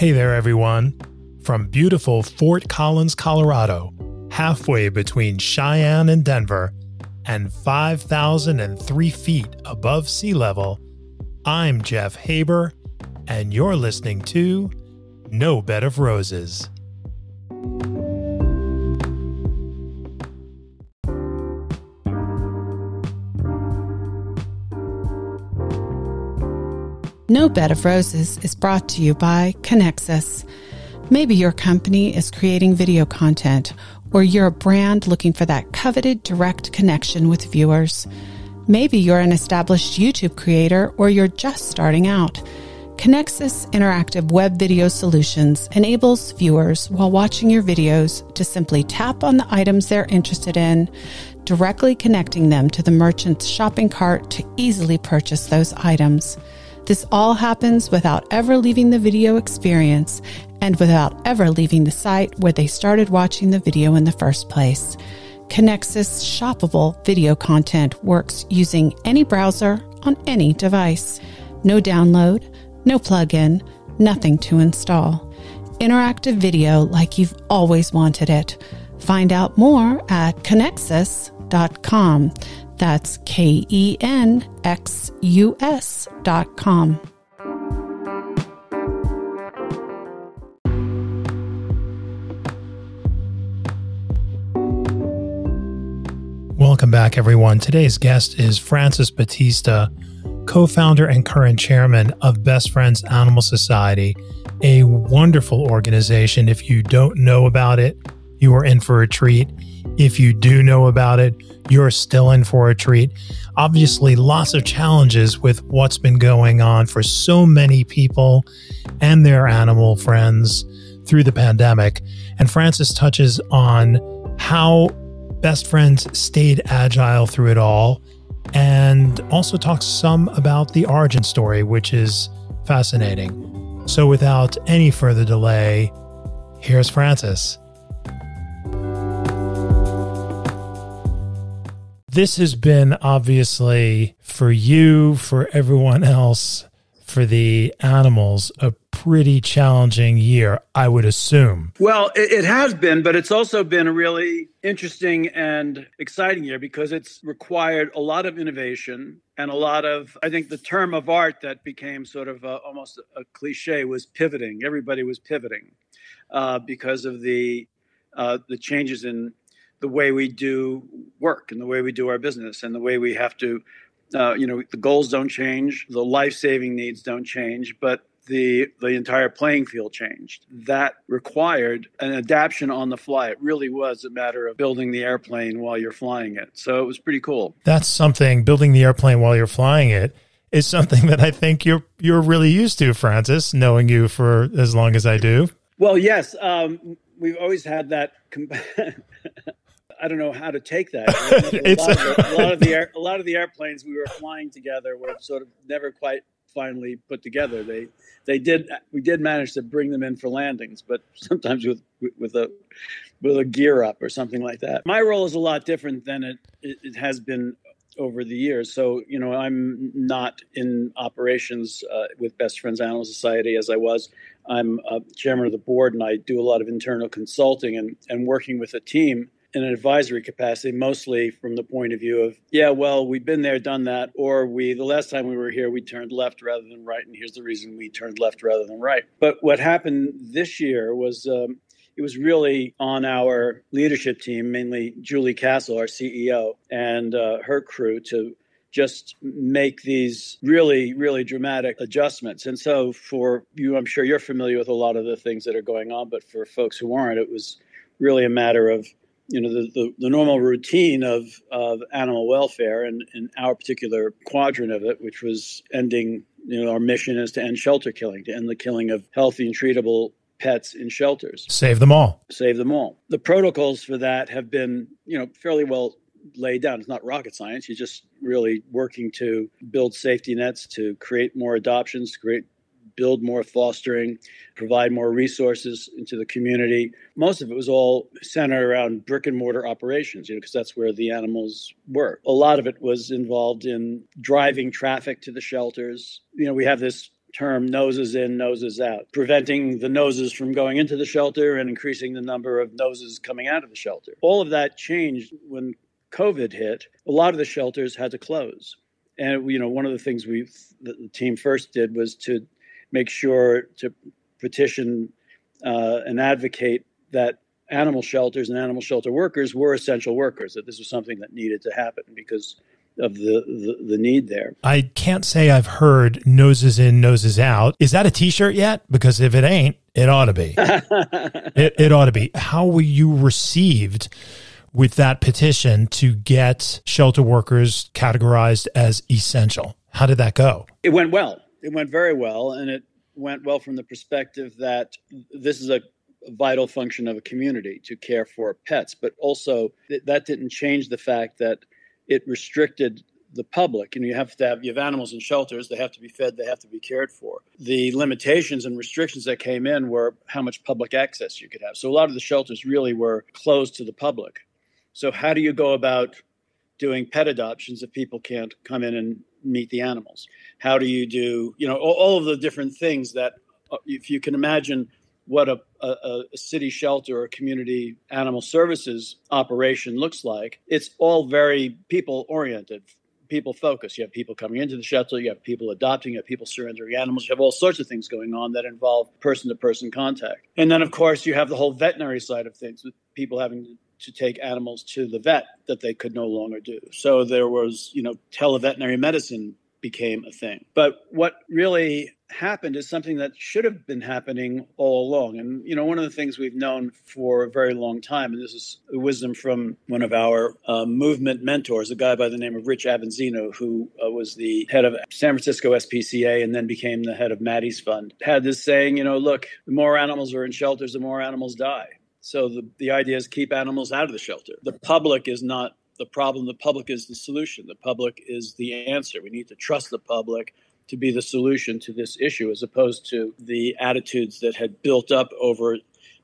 Hey there, everyone. From beautiful Fort Collins, Colorado, halfway between Cheyenne and Denver, and 5,003 feet above sea level, I'm Jeff Haber, and you're listening to No Bed of Roses. No Bed of Roses is brought to you by Kenxus. Maybe your company is creating video content, or you're a brand looking for that coveted direct connection with viewers. Maybe you're an established YouTube creator, or you're just starting out. Kenxus Interactive Web Video Solutions enables viewers while watching your videos to simply tap on the items they're interested in, directly connecting them to the merchant's shopping cart to easily purchase those items. This all happens without ever leaving the video experience and without ever leaving the site where they started watching the video in the first place. Kenxus shoppable video content works using any browser on any device. No download, no plugin, nothing to install. Interactive video like you've always wanted it. Find out more at kenxus.com. That's K E N X U S dot com. Welcome back, everyone. Today's guest is Francis Battista, co founder and current chairman of Best Friends Animal Society, a wonderful organization. If you don't know about it, you are in for a treat. If you do know about it, you're still in for a treat. Obviously, lots of challenges with what's been going on for so many people and their animal friends through the pandemic. And Francis touches on how best friends stayed agile through it all and also talks some about the origin story, which is fascinating. So, without any further delay, here's Francis. This has been obviously for you, for everyone else, for the animals, a pretty challenging year, I would assume. Well, it, it, has been, but it's also been a really interesting and exciting year because it's required a lot of innovation and a lot of, I think the term of art that became sort of a, almost a cliche was pivoting. Everybody was pivoting uh, because of the uh, the changes in the way we do work and the way we do our business and the way we have to uh, you know the goals don't change the life-saving needs don't change but the the entire playing field changed. That required an adaptation on the fly. It really was a matter of building the airplane while you're flying it. So it was pretty cool. That's something building the airplane while you're flying it is something that i think you're you're really used to francis knowing you for as long as i do. Well yes um, we've always had that I don't know how to take that. a, lot the, a, lot of the air, a lot of the airplanes we were flying together were sort of never quite finally put together. They they did we did manage to bring them in for landings, but sometimes with with a with a gear up or something like that. My role is a lot different than it it, it has been over the years. So you know I'm not in operations uh, with Best Friends Animal Society as I was. I'm uh, chairman of the board and I do a lot of internal consulting and, and working with a team in an advisory capacity, mostly from the point of view of, yeah, well, we've been there, done that, or we, the last time we were here, we turned left rather than right, and here's the reason we turned left rather than right. But what happened this year was um, it was really on our leadership team, mainly Julie Castle, our CEO, and uh, her crew to just make these really, really dramatic adjustments. And so, for you, I'm sure you're familiar with a lot of the things that are going on, but for folks who aren't, it was really a matter of you know the, the, the, normal routine of, of animal welfare and in our particular quadrant of it which was ending you know our mission is to end shelter killing to end the killing of healthy and treatable pets in shelters. Save them all. Save them all. The protocols for that have been you know fairly well laid down. It's not rocket science. You're just really working to build safety nets to create more adoptions to create build more fostering, provide more resources into the community. Most of it was all centered around brick and mortar operations, you know, because that's where the animals were. A lot of it was involved in driving traffic to the shelters. You know, we have this term noses in, noses out, preventing the noses from going into the shelter and increasing the number of noses coming out of the shelter. All of that changed when COVID hit. A lot of the shelters had to close. And you know, one of the things we the team first did was to make sure to petition uh, and advocate that animal shelters and animal shelter workers were essential workers, that this was something that needed to happen because of the, the, the, need there. I can't say I've heard noses in, noses out. Is that a t shirt yet? Because if it ain't, it ought to be. it, it ought to be. How were you received with that petition to get shelter workers categorized as essential? How did that go? It went well. It went very well. And it went well from the perspective that this is a vital function of a community to care for pets, but also that didn't change the fact that it restricted the public and you have to have you have animals in shelters they have to be fed they have to be cared for. The limitations and restrictions that came in were how much public access you could have. So a lot of the shelters really were closed to the public. So how do you go about doing pet adoptions if people can't come in and meet the animals how do you do you know all, all of the different things that uh, if you can imagine what a, a, a, city shelter or community animal services operation looks like, it's all very people oriented, people focused. You have people coming into the shelter, you have people adopting, you have people surrendering animals, you have all sorts of things going on that involve person to person contact. And then, of course, you have the whole veterinary side of things with people having to take animals to the vet that they could no longer do. So there was, you know, televeterinary medicine became a thing. But what really happened is something that should have been happening all along. And, you know, one of the things we've known for a very long time, and this is wisdom from one of our uh, movement mentors, a guy by the name of Rich Avanzino, who uh, was the head of San Francisco SPCA and then became the head of Maddie's Fund, had this saying, you know, look, the more animals are in shelters, the more animals die. So the, the idea is keep animals out of the shelter. The public is not the problem. The public is the solution. The public is the answer. We need to trust the public to be the solution to this issue as opposed to the attitudes that had built up over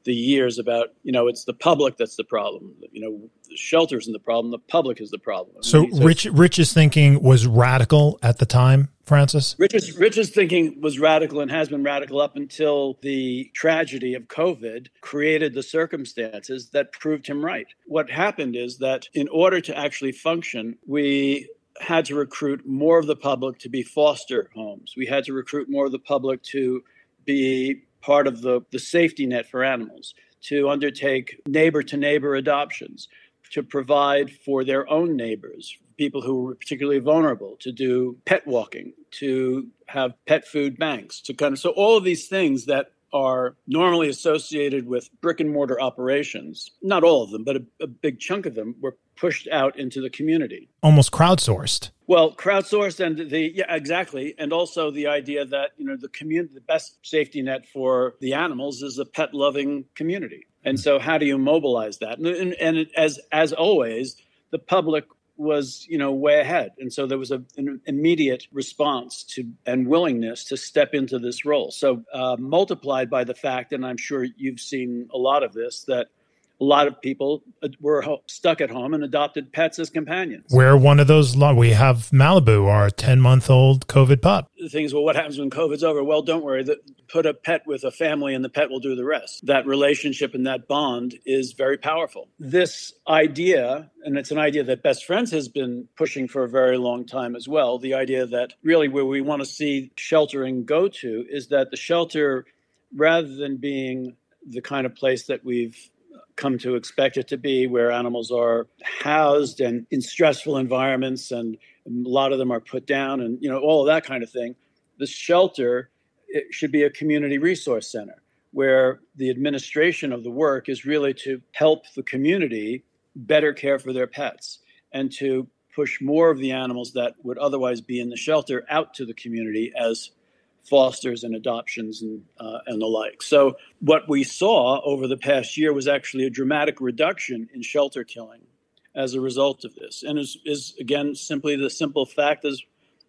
the years about you know it's the public that's the problem. You know the shelters and the problem the public is the problem. So, so rich rich's thinking was radical at the time francis? Rich's rich's thinking was radical and has been radical up until the tragedy of covid created the circumstances that proved him right. What happened is that in order to actually function we had to recruit more of the public to be foster homes. We had to recruit more of the public to be part of the, the safety net for animals, to undertake neighbor to neighbor adoptions, to provide for their own neighbors, people who were particularly vulnerable, to do pet walking, to have pet food banks, to kind of so all of these things that are normally associated with brick and mortar operations, not all of them, but a, a big chunk of them were pushed out into the community. Almost crowdsourced. Well, crowdsourced and the yeah, exactly, and also the idea that you know the community, the best safety net for the animals is a pet loving community. And so, how do you mobilize that? And, and, and as as always, the public was you know way ahead and so there was a, an immediate response to and willingness to step into this role so uh, multiplied by the fact and i'm sure you've seen a lot of this that a lot of people uh, were stuck at home and adopted pets as companions. We're one of those. We have Malibu, our 10 month old COVID pup. The thing is, well, what happens when COVID's over? Well, don't worry. The, put a pet with a family and the pet will do the rest. That relationship and that bond is very powerful. This idea, and it's an idea that Best Friends has been pushing for a very long time as well, the idea that really where we want to see sheltering go to is that the shelter, rather than being the kind of place that we've come to expect it to be, where animals are housed and in stressful environments, and a lot of them are put down, and you know all of that kind of thing. The shelter should be a community resource center where the administration of the work is really to help the community better care for their pets and to push more of the animals that would otherwise be in the shelter out to the community as fosters and adoptions and, uh, and the like. So, what we saw over the past year was actually a dramatic reduction in shelter killing as a result of this. And is, is again simply the simple fact is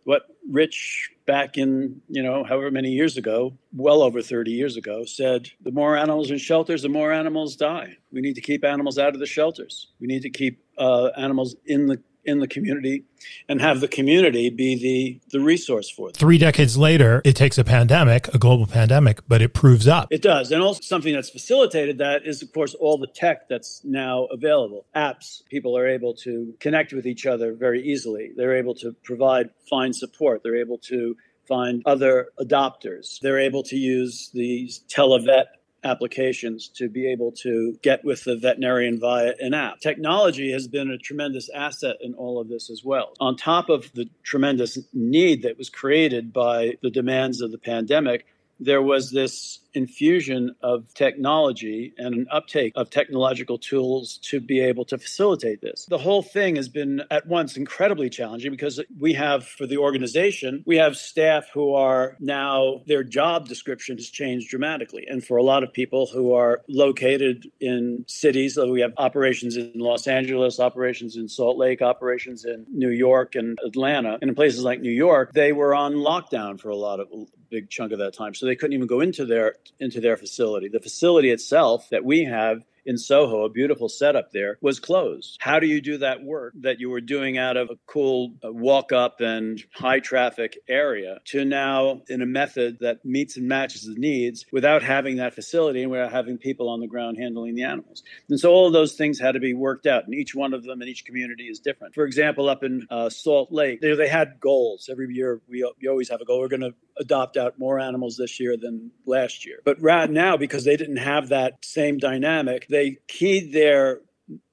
what Rich back in, you know, however many years ago, well over 30 years ago, said the more animals in shelters, the more animals die. We need to keep animals out of the shelters. We need to keep uh, animals in the in the community and have the community be the, the resource for them. Three decades later, it takes a pandemic, a global pandemic, but it proves up. It does. And also something that's facilitated that is, of course, all the tech that's now available. Apps, people are able to connect with each other very easily. They're able to provide fine support. They're able to find other adopters. They're able to use these televet applications to be able to get with the veterinarian via an app. Technology has been a tremendous asset in all of this as well. On top of the tremendous need that was created by the demands of the pandemic, there was this infusion of technology and an uptake of technological tools to be able to facilitate this. The whole thing has been at once incredibly challenging because we have, for the organization, we have staff who are now, their job description has changed dramatically. And for a lot of people who are located in cities, so we have operations in Los Angeles, operations in Salt Lake, operations in New York and Atlanta. And in places like New York, they were on lockdown for a lot of big chunk of that time. So they couldn't even go into their into their facility. The facility itself that we have in Soho, a beautiful setup there, was closed. How do you do that work that you were doing out of a cool uh, walk up and high traffic area to now in a method that meets and matches the needs without having that facility and without having people on the ground handling the animals? And so all of those things had to be worked out, and each one of them in each community is different. For example, up in uh, Salt Lake, they, they had goals. Every year we, we always have a goal. We're going to adopt out more animals this year than last year. But right now, because they didn't have that same dynamic, they keyed their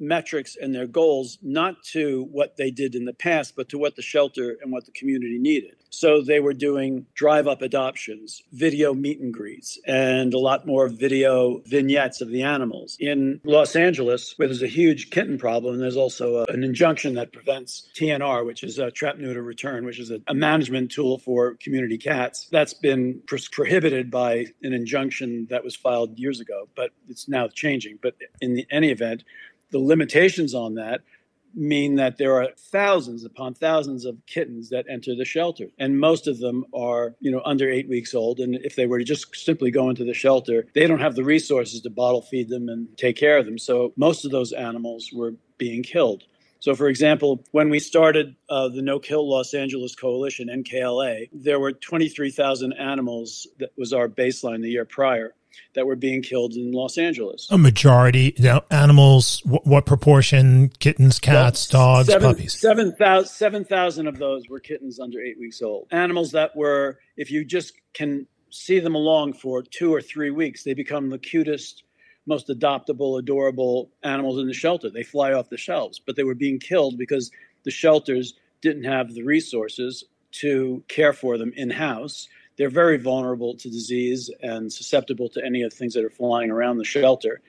metrics and their goals not to what they did in the past, but to what the shelter and what the community needed. So they were doing drive up adoptions, video meet and greets, and a lot more video vignettes of the animals. In Los Angeles, where there's a huge kitten problem, there's also a, an injunction that prevents TNR, which is a trap neuter return, which is a, a management tool for community cats. That's been pro- prohibited by an injunction that was filed years ago, but it's now changing. But in the, any event, the limitations on that mean that there are thousands upon thousands of kittens that enter the shelter. And most of them are you know under eight weeks old. And if they were to just simply go into the shelter they don't have the resources to bottle feed them and take care of them. So most of those animals were being killed. So, for example, when we started uh, the No Kill Los Angeles Coalition, NKLA, there were 23,000 animals that was our baseline the year prior that were being killed in Los Angeles. A majority, you know, animals, what, what proportion? Kittens, cats, well, dogs, seven, puppies? 7,000 7, of those were kittens under eight weeks old. Animals that were, if you just can see them along for two or three weeks, they become the cutest, most adoptable, adorable animals in the shelter. They fly off the shelves, but they were being killed because the shelters didn't have the resources to care for them in house they're very vulnerable to disease and susceptible to any of the things that are flying around the shelter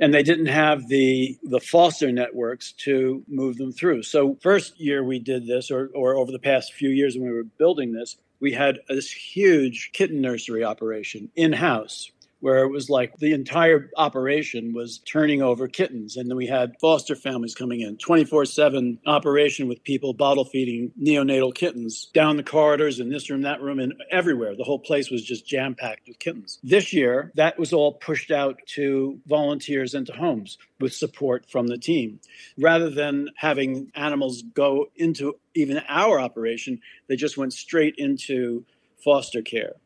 and they didn't have the the foster networks to move them through. So first year we did this, or or over the past few years when we were building this, we had this huge kitten nursery operation in house where it was like the entire operation was turning over kittens. And then we had foster families coming in, 24 7 operation with people bottle feeding neonatal kittens down the corridors in this room, that room, and everywhere. The whole place was just jam packed with kittens. This year, that was all pushed out to volunteers and to homes with support from the team. Rather than having animals go into even our operation, they just went straight into foster care.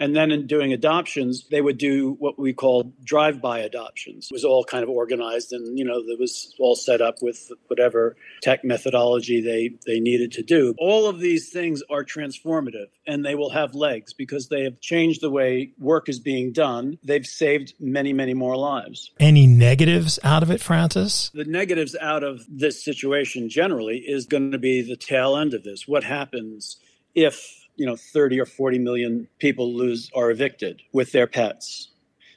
And then in doing adoptions, they would do what we call drive-by adoptions. It was all kind of organized and, you know, it was all set up with whatever tech methodology they, they needed to do. All of these things are transformative and they will have legs because they have changed the way work is being done. They've saved many, many more lives. Any negatives out of it, Francis? The negatives out of this situation generally is going to be the tail end of this. What happens if you know 30 or 40 million people lose are evicted with their pets.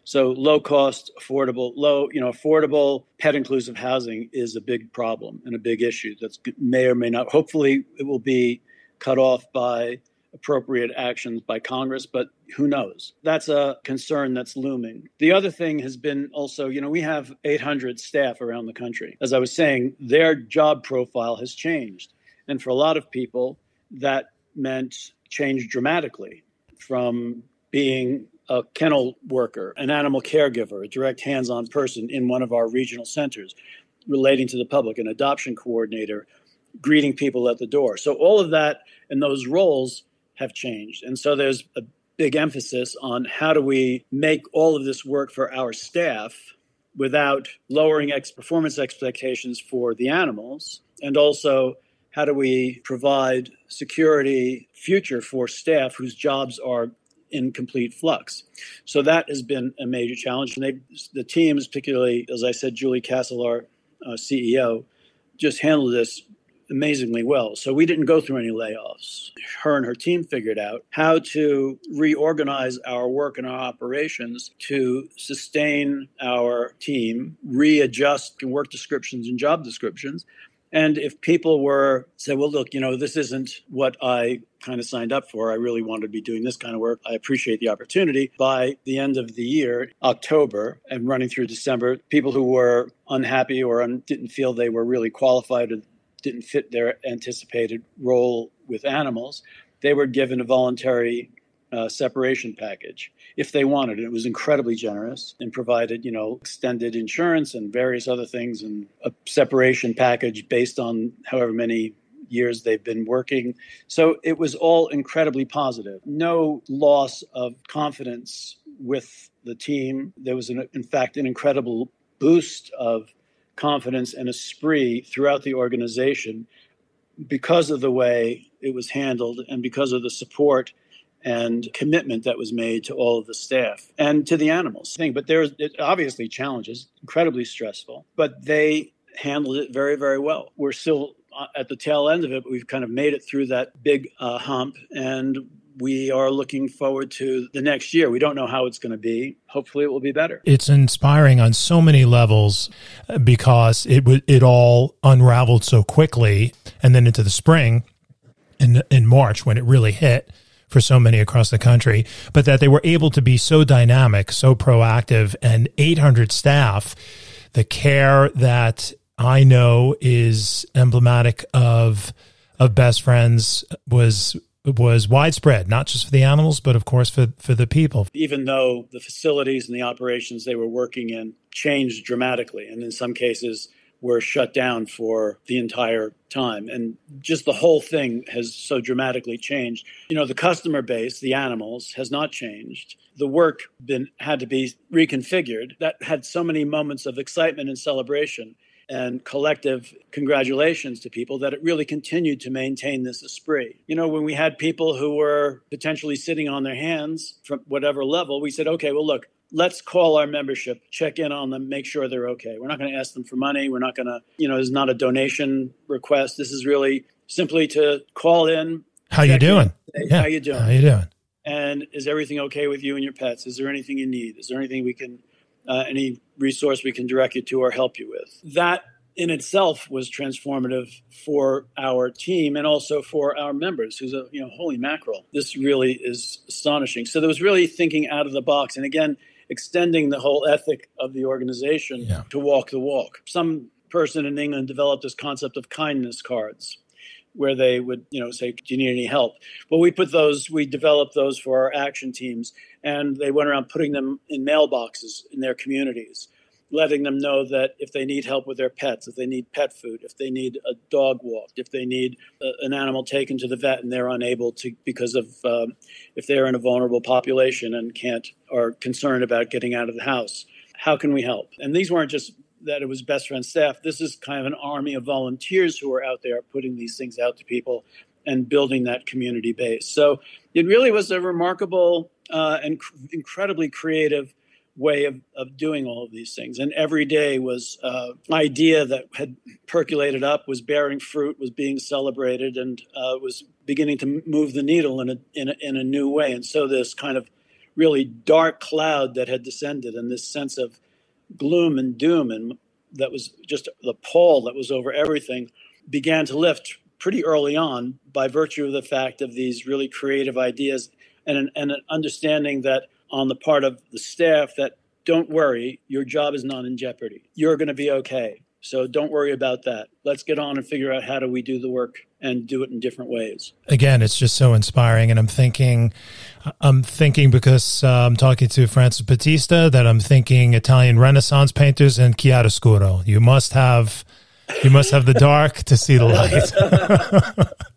So low cost affordable low you know affordable pet inclusive housing is a big problem and a big issue that's may or may not hopefully it will be cut off by appropriate actions by congress but who knows? That's a concern that's looming. The other thing has been also you know we have 800 staff around the country. As i was saying their job profile has changed. And for a lot of people that meant changed dramatically from being a kennel worker, an animal caregiver, a direct hands on person in one of our regional centers relating to the public, an adoption coordinator, greeting people at the door. So all of that and those roles have changed. And so there's a big emphasis on how do we make all of this work for our staff without lowering ex- performance expectations for the animals and also how do we provide security future for staff whose jobs are in complete flux so that has been a major challenge and they the teams particularly as i said julie castle our uh, ceo just handled this amazingly well. So we didn't go through any layoffs. Her and her team figured out how to reorganize our work and our operations to sustain our team, readjust work descriptions and job descriptions. And if people were say, well, look, you know, this isn't what I kind of signed up for. I really wanted to be doing this kind of work. I appreciate the opportunity. By the end of the year, October, and running through December, people who were unhappy or un- didn't feel they were really qualified or didn't fit their anticipated role with animals, they were given a voluntary uh, separation package if they wanted. It was incredibly generous and provided, you know, extended insurance and various other things and a separation package based on however many years they've been working. So it was all incredibly positive. No loss of confidence with the team. There was, an, in fact, an incredible boost of confidence and esprit throughout the organization because of the way it was handled and because of the support and commitment that was made to all of the staff and to the animals. But there's obviously challenges, incredibly stressful, but they handled it very, very well. We're still uh, at the tail end of it, but we've kind of made it through that big uh, hump and we are looking forward to the next year. We don't know how it's going to be. Hopefully, it will be better. It's inspiring on so many levels uh, because it it all unraveled so quickly, and then into the spring, in in March when it really hit for so many across the country. But that they were able to be so dynamic, so proactive, and 800 staff. The care that I know is emblematic of of best friends was was widespread, not just for the animals, but of course for, for the people. Even though the facilities and the operations they were working in changed dramatically, and in some cases were shut down for the entire time. And just the whole thing has so dramatically changed. You know, the customer base, the animals, has not changed. The work been had to be reconfigured. That had so many moments of excitement and celebration and collective congratulations to people that it really continued to maintain this esprit. You know, when we had people who were potentially sitting on their hands from whatever level, we said, okay, well, look, let's call our membership, check in on them, make sure they're okay. We're not going to ask them for money. We're not going to, you know, this is not a donation request. This is really simply to call in. How you doing? In, yeah. How you doing? How you doing? And is everything okay with you and your pets? Is there anything you need? Is there anything we can uh, any resource we can direct you to or help you with. That in itself was transformative for our team and also for our members who's a you know holy mackerel this really is astonishing so there was really thinking out of the box and again extending the whole ethic of the organization yeah. to walk the walk some person in england developed this concept of kindness cards where they would, you know, say, "Do you need any help?" Well, we put those, we developed those for our action teams, and they went around putting them in mailboxes in their communities, letting them know that if they need help with their pets, if they need pet food, if they need a dog walked, if they need a, an animal taken to the vet and they're unable to because of um, if they're in a vulnerable population and can't or concerned about getting out of the house, how can we help? And these weren't just that it was best friend staff. This is kind of an army of volunteers who are out there putting these things out to people and building that community base. So it really was a remarkable uh, and cr- incredibly creative way of, of doing all of these things. And every day was uh, idea that had percolated up, was bearing fruit, was being celebrated, and uh, was beginning to move the needle in a, in a, in a new way. And so this kind of really dark cloud that had descended and this sense of gloom and doom and that was just the pall that was over everything began to lift pretty early on by virtue of the fact of these really creative ideas and an, and an understanding that on the part of the staff that don't worry your job is not in jeopardy you're going to be okay so don't worry about that. Let's get on and figure out how do we do the work and do it in different ways. Again, it's just so inspiring, and I'm thinking, I'm thinking because uh, I'm talking to Francis Battista that I'm thinking Italian Renaissance painters and chiaroscuro. You must have You must have the dark to see the light.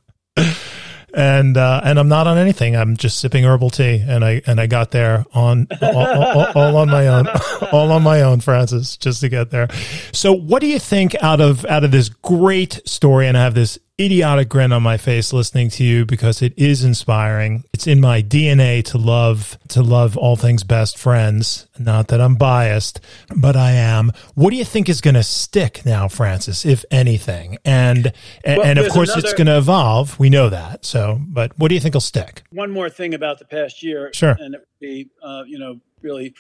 and uh, and I'm not on anything. I'm just sipping herbal tea, and I and I got there on all, all, all, on my own, all on my own, Francis, just to get there. So, what do you think out of out of this great story? And I have this idiotic grin on my face listening to you because it is inspiring. It's in my DNA to love to love all things best friends. Not that I'm biased, but I am. What do you think is going to stick now, Francis, if anything? And and, well, and of course another, it's going to evolve. We know that. So, but what do you think will stick? One more thing about the past year, sure, and it would be uh, you know really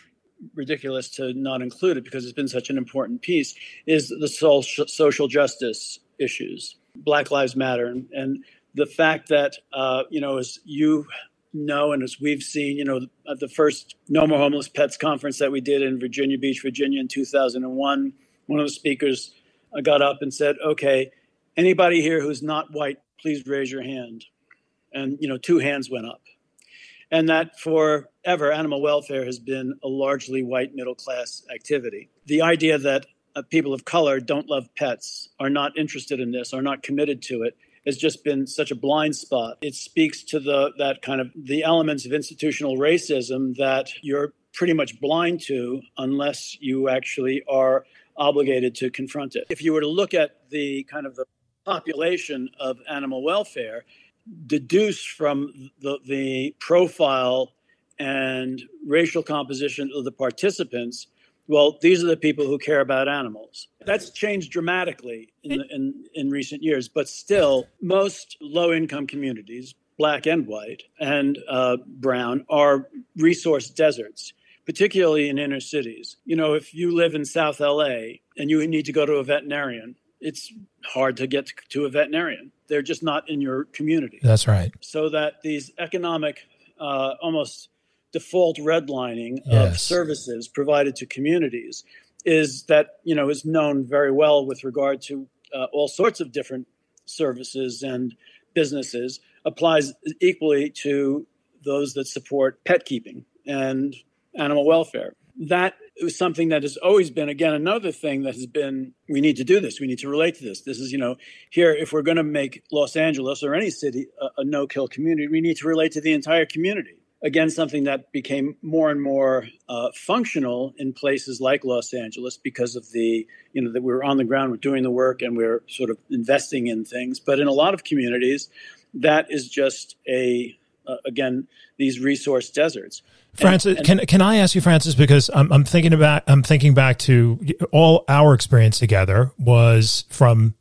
ridiculous to not include it because it's been such an important piece is the social justice issues Black Lives Matter, and, and the fact that uh, you know, as you know, and as we've seen, you know, the first No More Homeless Pets conference that we did in Virginia Beach, Virginia, in 2001, one of the speakers uh, got up and said, "Okay, anybody here who's not white, please raise your hand." And you know, two hands went up, and that forever, animal welfare has been a largely white middle class activity. The idea that uh, people of color don't love pets, are not interested in this, are not committed to it, has just been such a blind spot. It speaks to the that kind of the elements of institutional racism that you're pretty much blind to unless you actually are obligated to confront it. If you were to look at the kind of the population of animal welfare, deduce from the, the profile and racial composition of the participants, well, these are the people who care about animals. That's changed dramatically in, the, in, in recent years, but still, most low income communities, black and white and uh, brown, are resource deserts, particularly in inner cities. You know, if you live in South LA and you need to go to a veterinarian, it's hard to get to a veterinarian. They're just not in your community. That's right. So that these economic, uh, almost default redlining yes. of services provided to communities is that you know is known very well with regard to uh, all sorts of different services and businesses applies equally to those that support pet keeping and animal welfare. That is something that has always been again another thing that has been we need to do this. We need to relate to this. This is you know here if we're going to make los angeles or any city a, a no kill community we need to relate to the entire community again something that became more and more uh, functional in places like Los Angeles because of the you know that we were on the ground, we're doing the work, and we're sort of investing in things. But in a lot of communities, that is just a uh, again these resource deserts. Francis, and, and, can can I ask you, Francis, because I'm I'm thinking about I'm thinking back to all our experience together was from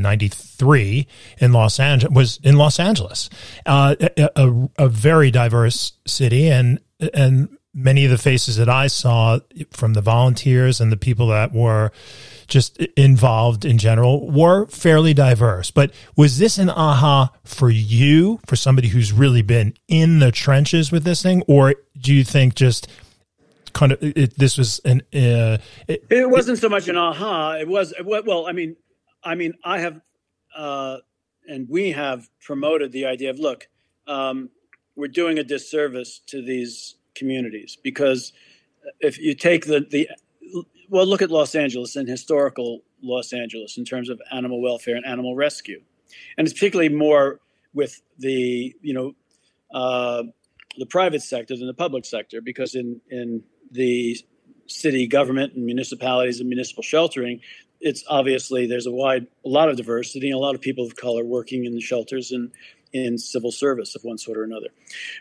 93 in Los Angeles was in Los Angeles, uh, a, a, very diverse city, and and many of the faces that I saw from the volunteers and the people that were just involved in general were fairly diverse. But was this an aha for you, for somebody who's really been in the trenches with this thing, or do you think just kind of it, this was an uh, it, it, wasn't so much an aha. It was well i mean I mean, I have, uh, and we have promoted the idea of look, um, we're doing a disservice to these communities because if you take the the well, look at Los Angeles and historical Los Angeles in terms of animal welfare and animal rescue, and it's particularly more with the you know uh, the private sector than the public sector because in in the city government and municipalities and municipal sheltering, it's obviously there's a wide, a lot of diversity, a lot of people of color working in the shelters and in civil service of one sort or another.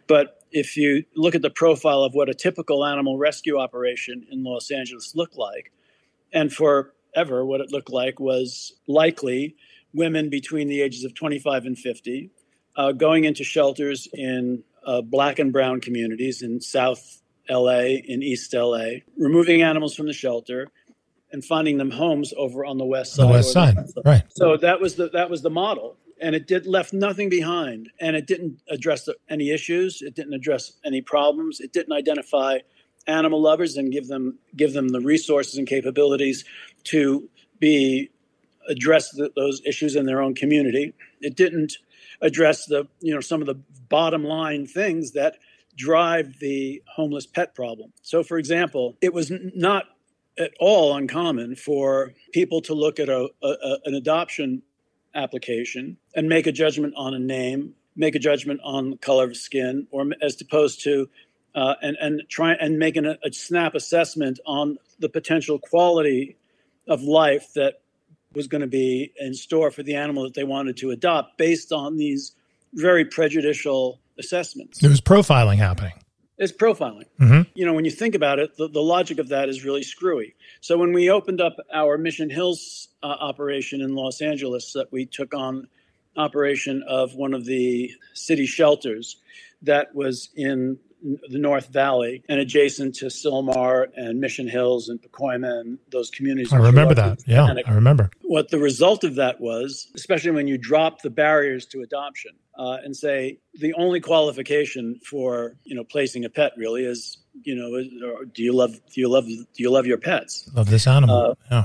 But if you look at the profile of what a typical animal rescue operation in Los Angeles looked like, and forever what it looked like was likely women between the ages of 25 and 50 uh, going into shelters in uh, black and brown communities in South LA, in East LA, removing animals from the shelter and finding them homes over on the west side. The west side, the right? So that was the that was the model, and it did left nothing behind, and it didn't address the, any issues. It didn't address any problems. It didn't identify animal lovers and give them give them the resources and capabilities to be address the, those issues in their own community. It didn't address the you know some of the bottom line things that drive the homeless pet problem. So, for example, it was not at all uncommon for people to look at a, a, an adoption application and make a judgment on a name, make a judgment on the color of skin, or as opposed to uh, and and try and make an, a snap assessment on the potential quality of life that was going to be in store for the animal that they wanted to adopt based on these very prejudicial assessments. There was profiling happening. It's profiling. Mm-hmm. You know, when you think about it, the, the logic of that is really screwy. So when we opened up our Mission Hills uh, operation in Los Angeles, that we took on operation of one of the city shelters that was in the North Valley and adjacent to Sylmar and Mission Hills and Pacoima and those communities. I remember that. Yeah, I remember. What the result of that was, especially when you drop the barriers to adoption uh, and say the only qualification for you know placing a pet really is you know do you love do you love do you love your pets? Love this animal. Uh, yeah.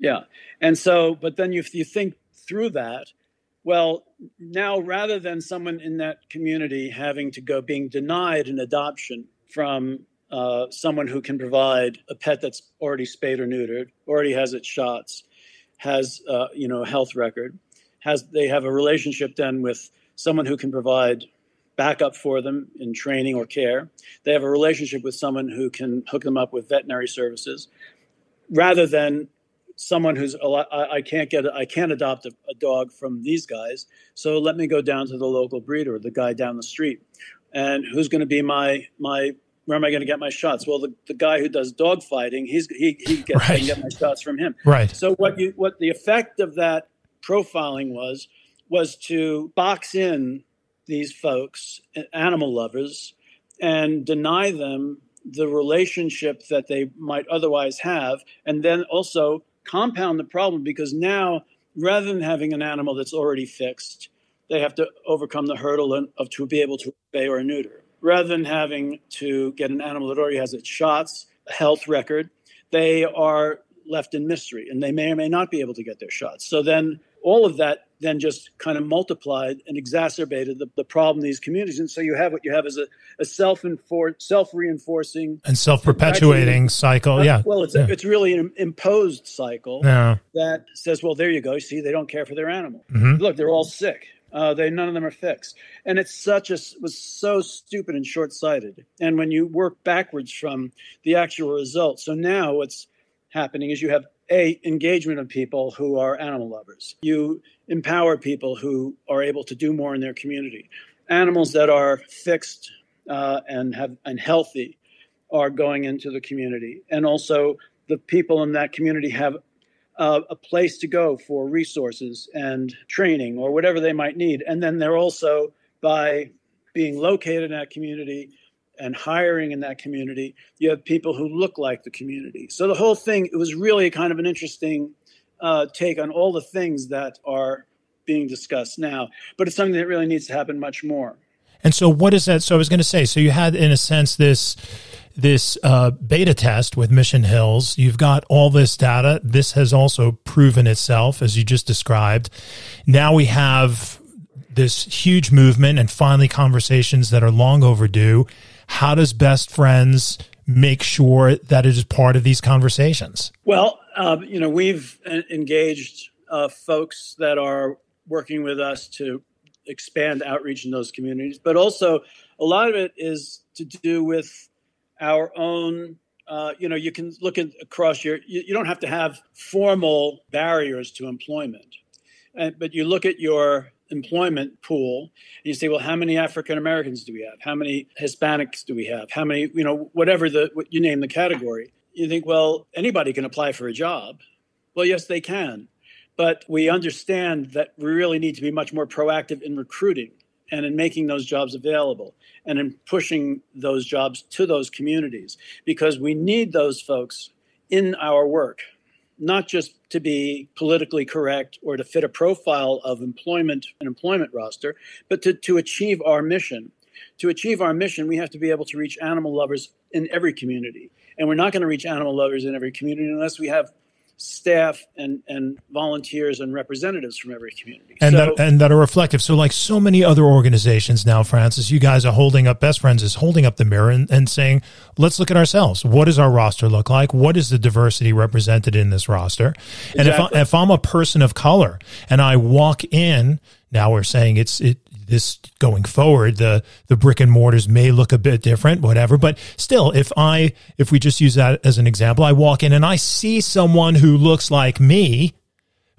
Yeah, and so but then if you think through that well, now rather than someone in that community having to go being denied an adoption from uh, someone who can provide a pet that's already spayed or neutered, already has its shots, has uh, you know a health record, has they have a relationship then with someone who can provide backup for them in training or care. They have a relationship with someone who can hook them up with veterinary services, rather than someone who's I, can't get I can't adopt a, a, dog from these guys, so let me go down to the local breeder, the guy down the street, and who's going to be my my where am I going to get my shots? Well, the, the guy who does dog fighting, he's he he gets right. I can get my shots from him. Right. So what you what the effect of that profiling was was to box in these folks, animal lovers, and deny them the relationship that they might otherwise have, and then also compound the problem because now, rather than having an animal that's already fixed, they have to overcome the hurdle of to be able to spay or neuter. Rather than having to get an animal that already has its shots, a health record, they are left in mystery and they may or may not be able to get their shots. So then all of that then just kind of multiplied and exacerbated the, the problem in these communities. And so you have what you have is a, a self self reinforcing and self perpetuating cycle. Yeah. Well, it's yeah. it's really an imposed cycle yeah. that says, well, there you go. See, they don't care for their animal. Mm-hmm. Look, they're all sick. Uh, they none of them are fixed, and it's such a was so stupid and short sighted. And when you work backwards from the actual result, so now what's happening is you have a engagement of people who are animal lovers. You empower people who are able to do more in their community. Animals that are fixed uh, and have and healthy are going into the community, and also the people in that community have uh, a place to go for resources and training or whatever they might need. And then they're also by being located in that community and hiring in that community, you have people who look like the community. So the whole thing, it was really kind of an interesting uh, take on all the things that are being discussed now, but it's something that really needs to happen much more. And so, what is that? So, I was going to say, so you had, in a sense, this this uh, beta test with Mission Hills. You've got all this data. This has also proven itself, as you just described. Now we have this huge movement and finally conversations that are long overdue how does Best Friends make sure that it is part of these conversations? Well, uh, you know, we've engaged uh, folks that are working with us to expand outreach in those communities, but also a lot of it is to do with our own. Uh, you know, you can look at across your. You, you, don't have to have formal barriers to employment, but you look at your employment pool and you say well how many african americans do we have? How many hispanics do we have? How many you know whatever the what you name the category. You think well anybody can apply for a job. Well yes they can. But we understand that we really need to be much more proactive in recruiting and in making those jobs available and in pushing those jobs to those communities because we need those folks in our work not just to be politically correct or to fit a profile of employment and employment roster, but to, to achieve our mission. To achieve our mission, we have to be able to reach animal lovers in every community. And we're not going to reach animal lovers in every community unless we have staff and, and volunteers and representatives from every community. And, so, that, and that are reflective. So, like so many other organizations now, Francis, you guys are holding up, Best Friends is holding up the mirror and, and saying, let's look at ourselves. What does our roster look like? What is the diversity represented in this roster? And if, I, if I'm a person of color and I walk in, now we're saying it's, it, this going forward, the the brick and mortars may look a bit different, whatever. But still, if I if we just use that as an example, I walk in and I see someone who looks like me,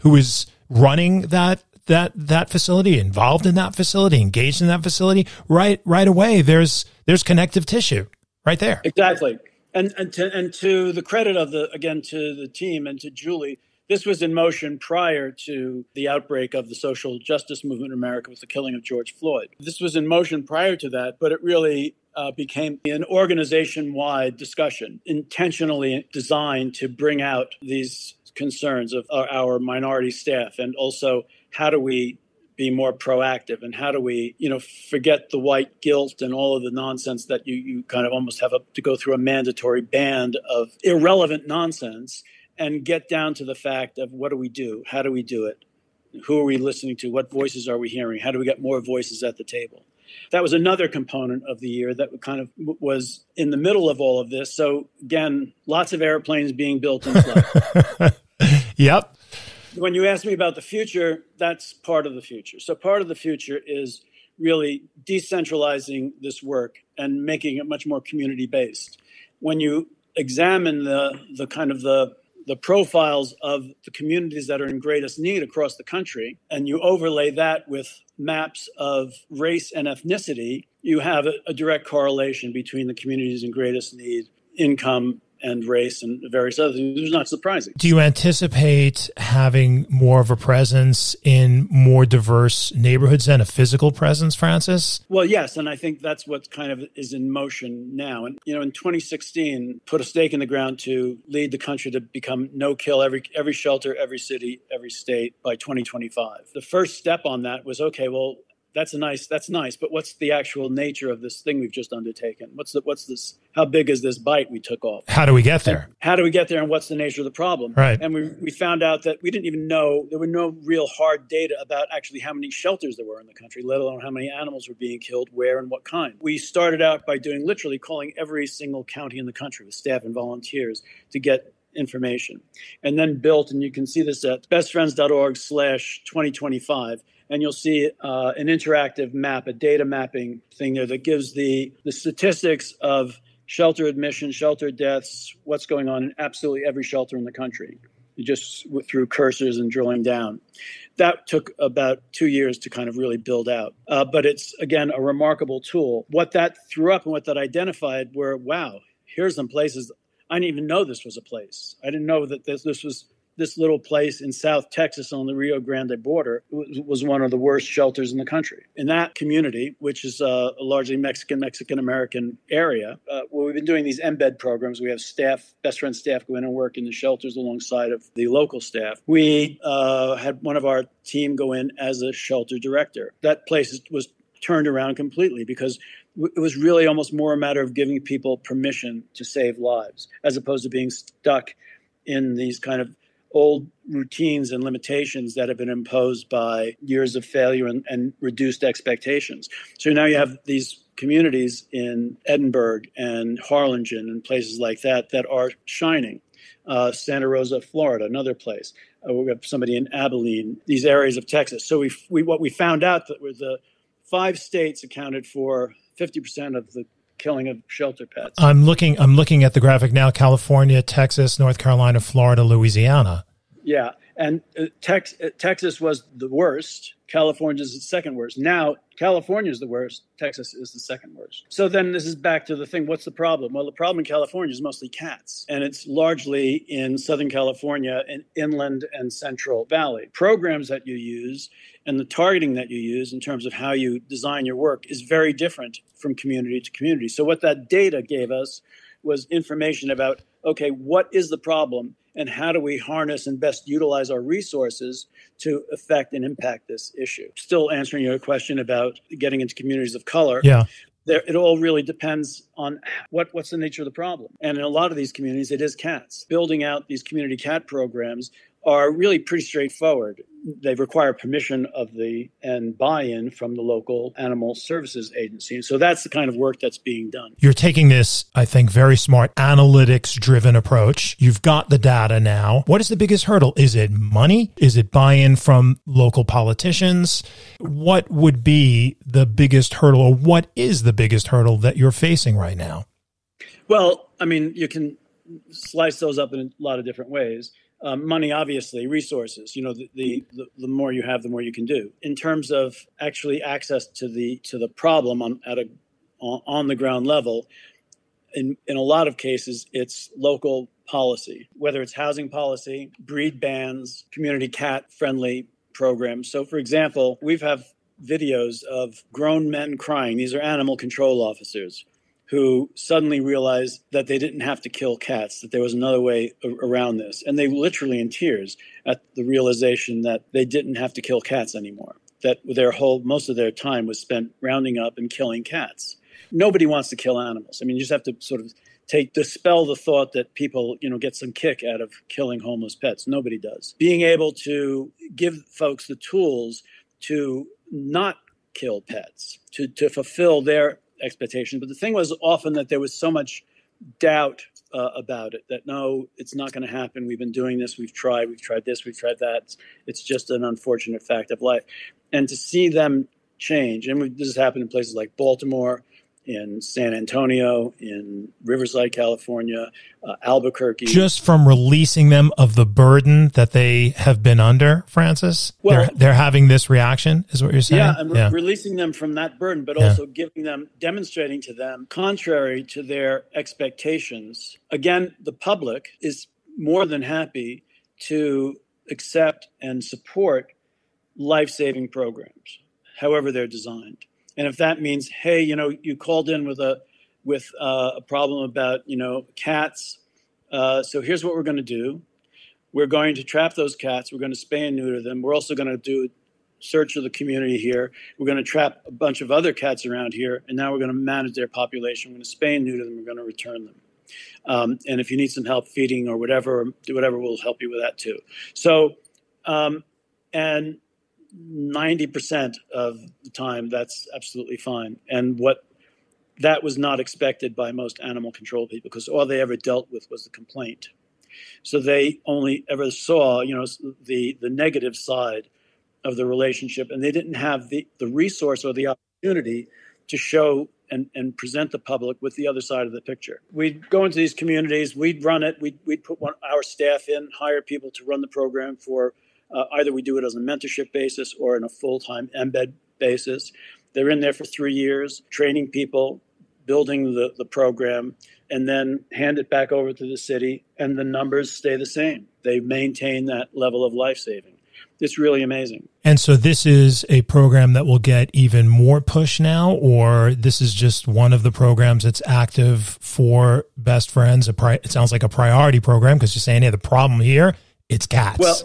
who is running that that that facility, involved in that facility, engaged in that facility, right right away, there's there's connective tissue right there. Exactly. And and to and to the credit of the again to the team and to Julie, this was in motion prior to the outbreak of the social justice movement in America with the killing of George Floyd. This was in motion prior to that, but it really uh, became an organization wide discussion intentionally designed to bring out these concerns of our, our minority staff and also how do we be more proactive and how do we you know forget the white guilt and all of the nonsense that you, you kind of almost have a, to go through a mandatory band of irrelevant nonsense and get down to the fact of what do we do? How do we do it? Who are we listening to? What voices are we hearing? How do we get more voices at the table? That was another component of the year that kind of was in the middle of all of this. So again, lots of airplanes being built in flight. yep. When you ask me about the future, that's part of the future. So part of the future is really decentralizing this work and making it much more community based. When you examine the the kind of the the profiles of the communities that are in greatest need across the country, and you overlay that with maps of race and ethnicity, you have a, a direct correlation between the communities in greatest need, income, and race and various other things. It was not surprising. Do you anticipate having more of a presence in more diverse neighborhoods and a physical presence, Francis? Well, yes, and I think that's what kind of is in motion now. And you know, in 2016, put a stake in the ground to lead the country to become no kill every every shelter, every city, every state by 2025. The first step on that was okay. Well, that's a nice that's nice but what's the actual nature of this thing we've just undertaken? What's the what's this how big is this bite we took off? How do we get there? and how do we get there and what's the nature of the problem? Right. And we, we found out that we didn't even know there were no real hard data about actually how many shelters there were in the country let alone how many animals were being killed where and what kind. We started out by doing literally calling every single county in the country with staff and volunteers to get information and then built and you can see this at bestfriends.org slash 2025 and you'll see uh, an interactive map, a data mapping thing there that gives the, the statistics of shelter admission, shelter deaths, what's going on in absolutely every shelter in the country, just through cursors and drilling down. That took about two years to kind of really build out. Uh, but it's, again, a remarkable tool. What that threw up and what that identified were wow, here's some places I didn't even know this was a place. I didn't know that this, this was this little place in South Texas on the Rio Grande border was one of the worst shelters in the country. In that community, which is a largely Mexican, Mexican American area, uh, well, we've been doing these embed programs. We have staff, best friend staff go in and work in the shelters alongside of the local staff. We uh, had one of our team go in as a shelter director. That place was turned around completely because it was really almost more a matter of giving people permission to save lives as opposed to being stuck in these kind of old routines and limitations that have been imposed by years of failure and, and, reduced expectations. So now you have these communities in Edinburg and Harlingen and places like that that are shining. Uh, Santa Rosa, Florida, another place. Uh, we have somebody in Abilene, these areas of Texas. So we, we what we found out that was the five states accounted for 50% of the killing of shelter pets. I'm looking. I'm looking at the graphic now. California, Texas, North Carolina, Florida, Louisiana. Yeah, and uh, Tex- uh, Texas was the worst. California is the second worst. Now California is the worst. Texas is the second worst. So then this is back to the thing. What's the problem? Well, the problem in California is mostly cats, and it's largely in Southern California and inland and Central Valley. Programs that you use and the targeting that you use in terms of how you design your work is very different from community to community. So what that data gave us was information about okay, what is the problem and how do we harness and best utilize our resources to affect and impact this issue? Still answering your question about getting into communities of color. Yeah. there, it all really depends on what, what's the nature of the problem. And in a lot of these communities, it is cats. Building out these community cat programs are really pretty straightforward. They require permission of the and buy-in from the local animal services agency. So that's the kind of work that's being done. You're taking this, I think, very smart analytics driven approach. You've got the data now. What is the biggest hurdle? Is it money? Is it buy-in from local politicians? What would be the biggest hurdle or what is the biggest hurdle that you're facing right now? Well, I mean, you can slice those up in a lot of different ways um, money, obviously, resources. You know, the, the, the the more you have, the more you can do. In terms of actually access to the to the problem on at a on, on the ground level, in in a lot of cases, it's local policy, whether it's housing policy, breed bans, community cat friendly programs. So, for example, we've have videos of grown men crying. These are animal control officers who suddenly realized that they didn't have to kill cats, that there was another way around this. And they literally in tears at the realization that they didn't have to kill cats anymore, that their whole, most of their time was spent rounding up and killing cats. Nobody wants to kill animals. I mean, you just have to sort of take dispel the thought that people you know get some kick out of killing homeless pets nobody does being able to give folks the tools to not kill pets to, to fulfill their expectations. But the thing was often that there was so much doubt uh, about it that no, it's not going to happen. We've been doing this. We've tried. We've tried this. We've tried that. It's just an unfortunate fact of life. And to see them change, and this has happened in places like Baltimore, in San Antonio, in Riverside, California, uh, Albuquerque. Just from releasing them of the burden that they have been under, Francis? Well, they're, they're having this reaction, is what you're saying? Yeah, and yeah. releasing them from that burden, but yeah. also giving them, demonstrating to them, contrary to their expectations. Again, the public is more than happy to accept and support life saving programs, however they're designed. And if that means, hey, you know, you called in with a with uh, a problem about you know cats, uh, so here's what we're going to do. We're going to trap those cats. We're going to spay and neuter them. We're also going to do search of the community here. We're going to trap a bunch of other cats around here, and now we're going to manage their population. We're going to spay and neuter them. We're going to return them. Um, and if you need some help feeding or whatever, do whatever, we'll help you with that too. So, um, and 90% of the time, that's absolutely fine. And what that was not expected by most animal control people because all they ever dealt with was the complaint. So they only ever saw, you know, the, the negative side of the relationship, and they didn't have the, the resource or the opportunity to show and, and present the public with the other side of the picture. We'd go into these communities, we'd run it, we'd, we'd put one, our staff in, hire people to run the program for uh, either we do it as a mentorship basis or in a full time embed basis. They're in there for three years, training people, building the, the program, and then hand it back over to the city, and the numbers stay the same. They maintain that level of life saving. It's really amazing. And so, this is a program that will get even more push now, or this is just one of the programs that's active for Best Friends. A pri- it sounds like a priority program because you're saying, hey, the problem here, it's cats. Well,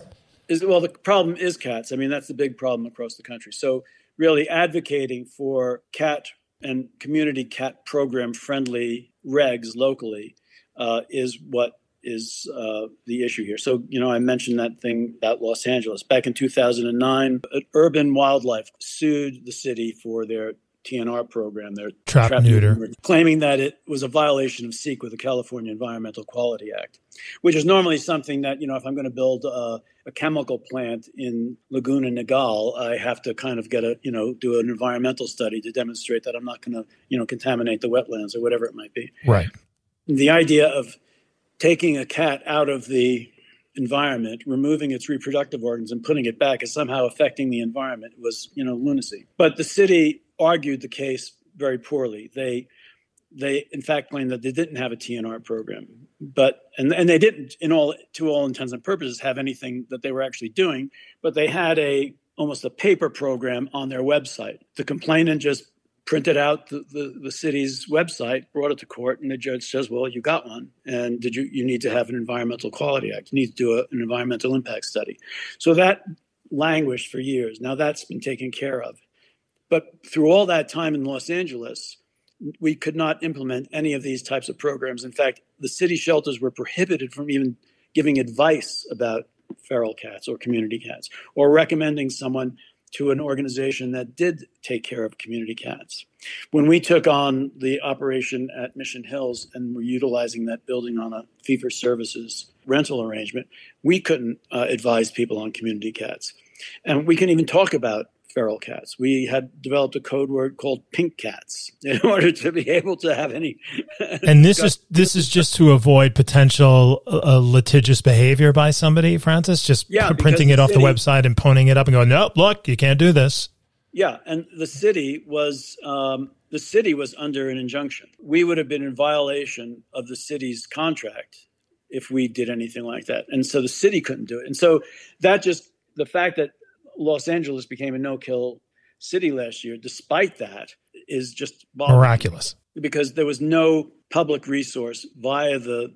is well the problem is cats i mean that's the big problem across the country so really advocating for cat and community cat program friendly regs locally uh, is what is uh, the issue here. So, you know, I mentioned that thing about Los Angeles. Back in 2009, Urban Wildlife sued the city for their TNR program, their trap, trap neuter, neuter, claiming that it was a violation of CEQA, the California Environmental Quality Act, which is normally something that, you know, if I'm going to build a, a, chemical plant in Laguna Niguel, I have to kind of get a, you know, do an environmental study to demonstrate that I'm not going to, you know, contaminate the wetlands or whatever it might be. Right. The idea of taking a cat out of the environment, removing its reproductive organs and putting it back is somehow affecting the environment was, you know, lunacy. But the city argued the case very poorly. They they in fact claimed that they didn't have a TNR program, but and and they didn't in all to all intents and purposes have anything that they were actually doing, but they had a almost a paper program on their website. The complainant just printed out the, the, the, city's website, brought it to court, and the judge says, "Well, you got one, and did you you need to have an environmental quality act? You need to do a, an environmental impact study." So that languished for years. Now that's been taken care of. But through all that time in Los Angeles, we could not implement any of these types of programs. In fact, the city shelters were prohibited from even giving advice about feral cats or community cats or recommending someone to an organization that did take care of community cats. When we took on the operation at Mission Hills and were utilizing that building on a fee for services rental arrangement, we couldn't uh, advise people on community cats. And we can even talk about feral cats. We had developed a code word called pink cats in order to be able to have any. and this is this is just to avoid potential uh, litigious behavior by somebody, Francis. Just yeah, p- printing it off city, the website and poning it up and going, nope, look, you can't do this. Yeah, and the city was um, the city was under an injunction. We would have been in violation of the city's contract if we did anything like that, and so the city couldn't do it. And so that just the fact that Los Angeles became a no-kill city last year, despite that, is just miraculous because there was no public resource via the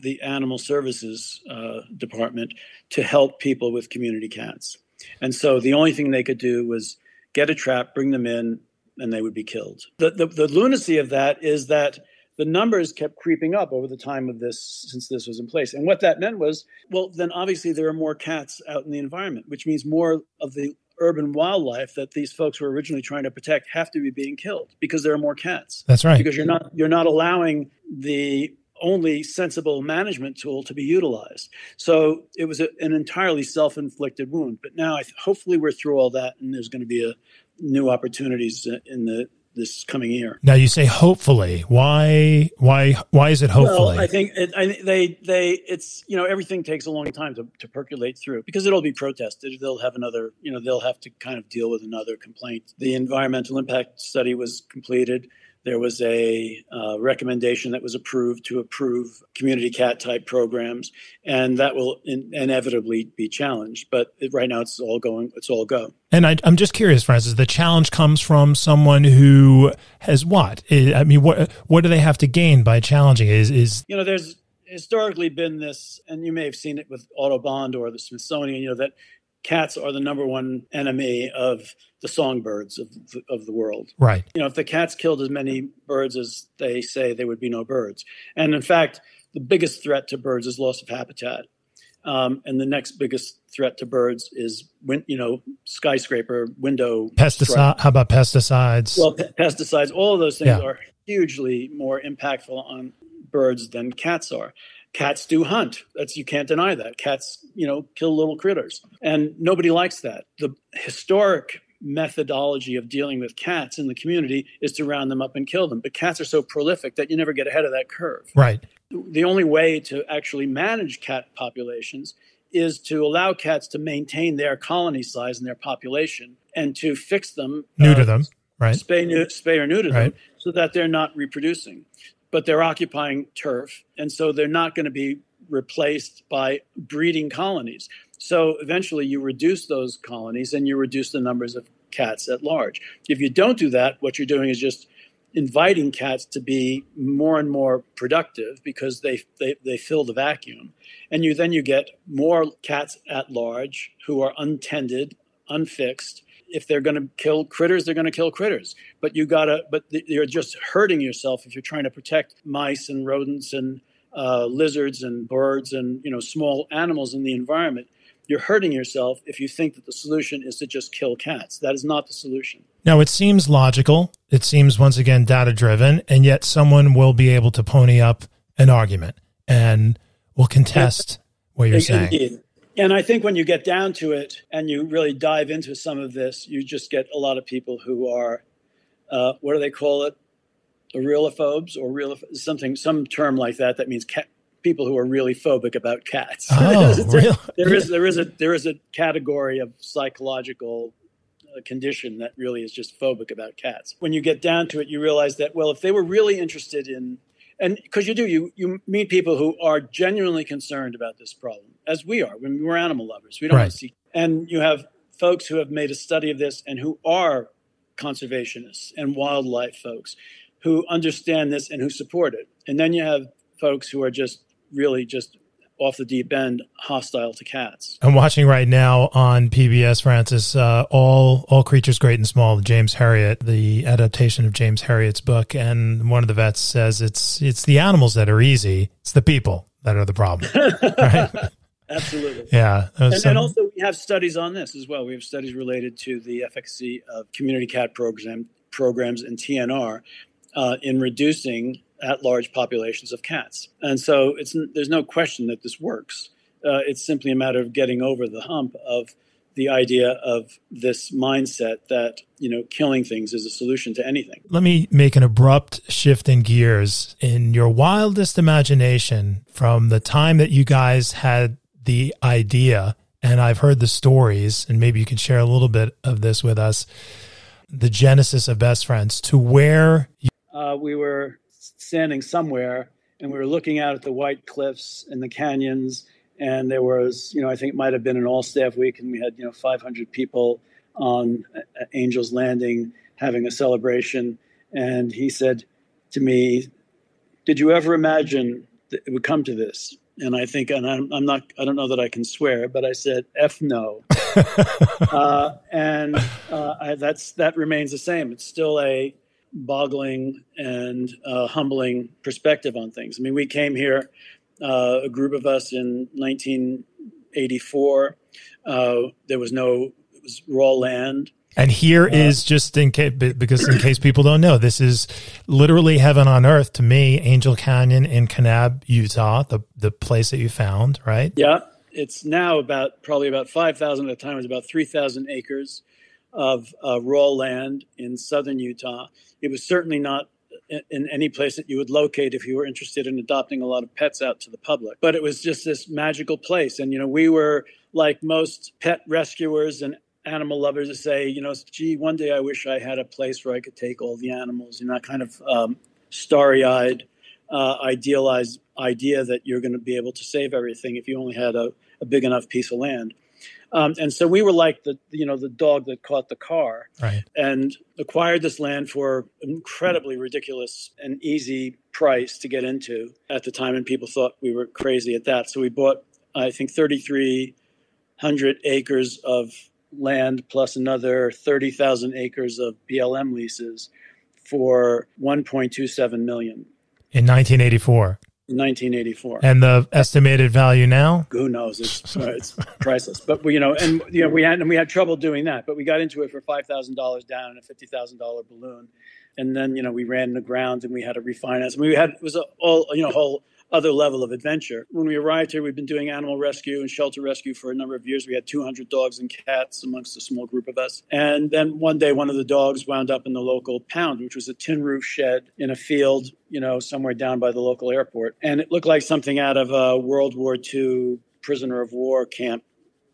the animal services uh, department to help people with community cats. And so the only thing they could do was get a trap, bring them in, and they would be killed. The, the, the lunacy of that is that the numbers kept creeping up over the time of this since this was in place. And what that meant was, well, then obviously there are more cats out in the environment, which means more of the urban wildlife that these folks were originally trying to protect have to be being killed because there are more cats. That's right. Because you're not you're not allowing the only sensible management tool to be utilized. So it was a, an entirely self-inflicted wound. But now, I, hopefully, we're through all that, and there's going to be a new opportunities in the this coming year. Now you say hopefully. Why? Why? Why is it hopefully? Well, I think it, I, they they it's you know everything takes a long time to, to percolate through because it'll be protested. They'll have another you know they'll have to kind of deal with another complaint. The environmental impact study was completed there was a uh, recommendation that was approved to approve community cat type programs, and that will in- inevitably be challenged. But it, right now, it's all going. It's all go. And I, am just curious, Francis. The challenge comes from someone who has what? I mean, what what do they have to gain by challenging? Is is you know, there's historically been this, and you may have seen it with Audubon or the Smithsonian. You know that cats are the number one enemy of the songbirds of the, of the world. Right. You know, if the cats killed as many birds as they say, there would be no birds. And in fact, the biggest threat to birds is loss of habitat. Um, and the next biggest threat to birds is, win, you know, skyscraper window. Pesticide. How about pesticides? Well, pe- pesticides. All of those things yeah. are hugely more impactful on birds than cats are cats do hunt. That's you can't deny that. Cats you know kill little critters. And nobody likes that. The historic methodology of dealing with cats in the community is to round them up and kill them. But cats are so prolific that you never get ahead of that curve. Right. The only way to actually manage cat populations is to allow cats to maintain their colony size and their population and to fix them neuter uh, them. Right. spay, new, spay or neuter right. them so that they're not reproducing but they're occupying turf. And so they're not going to be replaced by breeding colonies. So eventually you reduce those colonies and you reduce the numbers of cats at large. If you don't do that, what you're doing is just inviting cats to be more and more productive because they, they, they fill the vacuum. And you then you get more cats at large who are untended, unfixed, if they're going to kill critters, they're going to kill critters. But you gotta, but you're just hurting yourself if you're trying to protect mice and rodents and uh, lizards and birds and you know small animals in the environment. You're hurting yourself if you think that the solution is to just kill cats. That is not the solution. Now, it seems logical. It seems once again data driven, and yet someone will be able to pony up an argument and will contest what you're saying. Indeed. And I think when you get down to it and you really dive into some of this, you just get a lot of people who are, uh, what do they call it? Realophobes or real something, some term like that. That means cat, people who are really phobic about cats. Oh, really? there is there is a there is a category of psychological uh, condition that really is just phobic about cats. When you get down to it, you realize that well, if they were really interested in and because you do you you meet people who are genuinely concerned about this problem as we are when we're animal lovers we don't right. see and you have folks who have made a study of this and who are conservationists and wildlife folks who understand this and who support it and then you have folks who are just really just off the deep end hostile to cats. I'm watching right now on PBS, Francis, uh, all all creatures great and small, James Herriot, the adaptation of James Herriot's book, and one of the vets says it's it's the animals that are easy, it's the people that are the problem. right? Absolutely. Yeah. And, some... and, also, we have studies on this as well. We have studies related to the efficacy of community cat program, programs and TNR uh, in reducing at large populations of cats. And so it's, there's no question that this works. Uh, it's simply a matter of getting over the hump of the idea of this mindset that you know killing things is a solution to anything. Let me make an abrupt shift in gears. In your wildest imagination, from the time that you guys had the idea, and I've heard the stories, and maybe you can share a little bit of this with us, the genesis of Best Friends to where you- uh, we were standing somewhere and we were looking out at the white cliffs and the canyons and there was you know i think it might have been an all staff week and we had you know 500 people on angels landing having a celebration. And he said to me did you ever imagine that it would come to this? And i think and i'm, I'm not i don't know that i can swear but i said f no. Uh, and uh, I, that's that remains the same. It's still a boggling and uh, humbling perspective on things. I mean, we came here, uh, a group of us in 1984. Uh, there was no, it was raw land. And here uh, is just in case, because in case people don't know, this is literally heaven on earth to me, Angel Canyon in Kanab, Utah, the, the place that you found, right? Yeah. It's now about probably about 5,000 at the time, it was about 3,000 acres of uh, raw land in southern Utah. It was certainly not in any place that you would locate if you were interested in adopting a lot of pets out to the public. But it was just this magical place. And, you know, we were like most pet rescuers and animal lovers to say, you know, gee, one day I wish I had a place where I could take all the animals, you know, that kind of um, starry eyed, uh, idealized idea that you're going to be able to save everything if you only had a, a big enough piece of land. Um, and so we were like the you know the dog that caught the car, right. and acquired this land for incredibly ridiculous and easy price to get into at the time, and people thought we were crazy at that. So we bought I think thirty three hundred acres of land plus another thirty thousand acres of BLM leases for one point two seven million in nineteen eighty four. 1984. And the estimated value now? Who knows? It's, uh, it's priceless. But we, you know, and you know, we had and we had trouble doing that, but we got into it for five thousand dollars down and a fifty thousand dollar balloon, and then you know we ran the ground and we had to refinance. I mean, we had it was a, all you know whole other level of adventure. When we arrived here, we've been doing animal rescue and shelter rescue for a number of years. We had 200 dogs and cats amongst a small group of us. And then one day, one of the dogs wound up in the local pound, which was a tin roof shed in a field, you know, somewhere down by the local airport. And it looked like something out of a World War II prisoner of war camp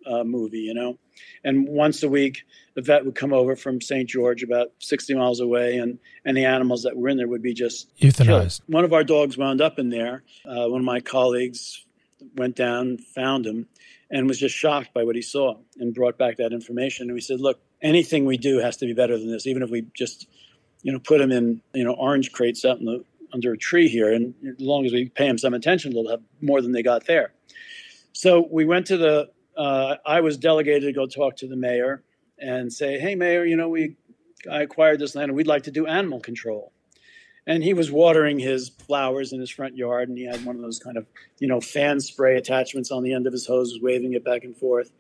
uh, movie, you know. And once a week, the vet would come over from St. George, about 60 miles away, and any animals that were in there would be just euthanized. Killed. One of our dogs wound up in there. Uh, one of my colleagues went down, found him, and was just shocked by what he saw and brought back that information. And we said, look, anything we do has to be better than this, even if we just, you know, put him in, you know, orange crates out in the under a tree here, and as long as we pay them some attention, they'll have more than they got there. So we went to the uh, I was delegated to go talk to the mayor and say, "Hey, mayor, you know we I acquired this land and we'd like to do animal control." And he was watering his flowers in his front yard, and he had one of those kind of you know fan spray attachments on the end of his hose, was waving it back and forth.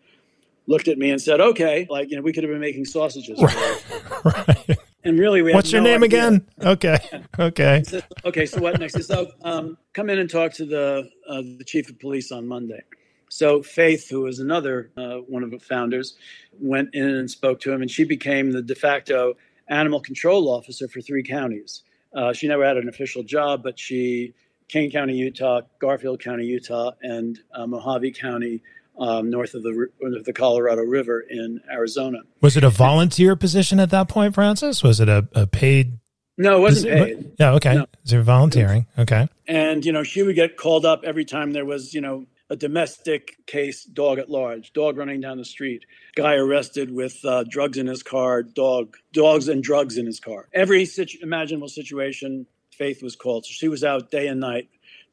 Looked at me and said, "Okay, like you know, we could have been making sausages." right. And really, we what's your no name idea. again? Okay, okay, said, okay. So what next? So um, come in and talk to the uh, the chief of police on Monday. So Faith, who was another uh, one of the founders, went in and spoke to him, and she became the de facto animal control officer for three counties. Uh, she never had an official job, but she Kane County, Utah, Garfield County, Utah, and uh, Mohave County, um, north of the of the Colorado River in Arizona. Was it a volunteer position at that point, Francis? Was it a, a paid? No, it wasn't paid. Yeah, okay. No. Is it volunteering? Okay. And you know, she would get called up every time there was you know a domestic case, dog at large, dog running down the street, guy arrested with uh, drugs in his car, dog, dogs and drugs in his car. Every situ- imaginable situation, Faith was called. So she was out day and night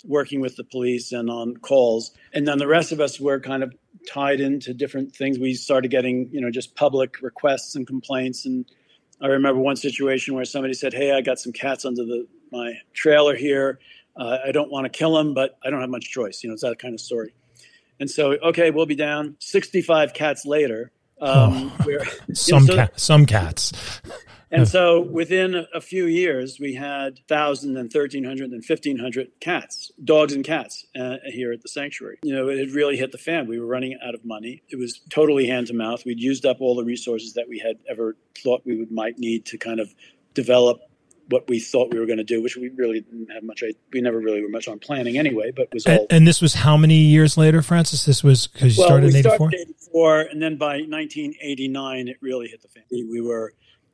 working with the police and on calls. And then the rest of us were kind of tied into different things. We started getting, you know, just public requests and complaints. And I remember one situation where somebody said, "Hey, I got some cats under the my trailer here. Uh, I don't want to kill them, but I don't have much choice." You know, it's that kind of story. And so, okay, we'll be down. Sixty-five cats later, um, oh, some know, so, some cats. And so within a few years, we had 1,000 and 1,300 and 1,500 cats, dogs and cats uh, here at the sanctuary. You know, it had really hit the fan. We were running out of money. It was totally hand to mouth. We'd used up all the resources that we had ever thought we would might need to kind of develop what we thought we were going to do, which we really didn't have much. We never really were much on planning anyway, but was all. And, and this was how many years later, Francis? This was because you well, started in '84. Started 84, and then by 1989, it really hit the fan. We were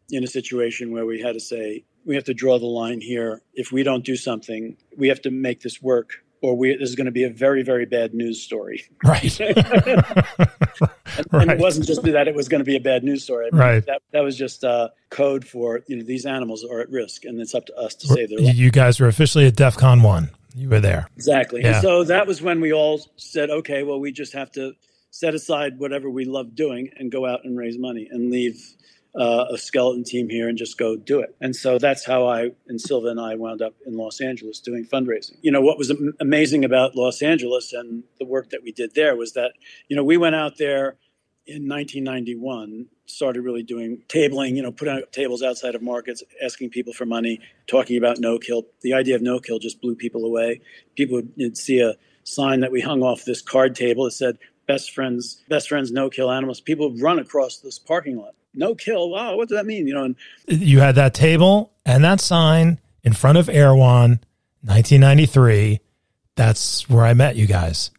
in a situation where we had to say we have to draw the line here. If we don't do something, we have to make this work, or we, this is going to be a very, very bad news story. Right. and, right. and, it wasn't just that; it was going to be a bad news story. I mean, right. That, that was just uh, code for you know these animals are at risk, and it's up to us to save their lives. You guys were officially at DEFCON one. You were there. Exactly. Yeah. And so that was when we all said, okay, well, we just have to set aside whatever we love doing and go out and raise money and leave uh, a skeleton team here and just go do it. And so that's how I and Silva and I wound up in Los Angeles doing fundraising. You know, what was amazing about Los Angeles and the work that we did there was that, you know, we went out there in 1991 started really doing tabling you know putting out tables outside of markets asking people for money talking about no kill the idea of no kill just blew people away people would see a sign that we hung off this card table that said best friends best friends no kill animals people would run across this parking lot no kill. Wow, what does that mean? You know, and you had that table and that sign in front of Erewhon, 1993. That's where I met you guys.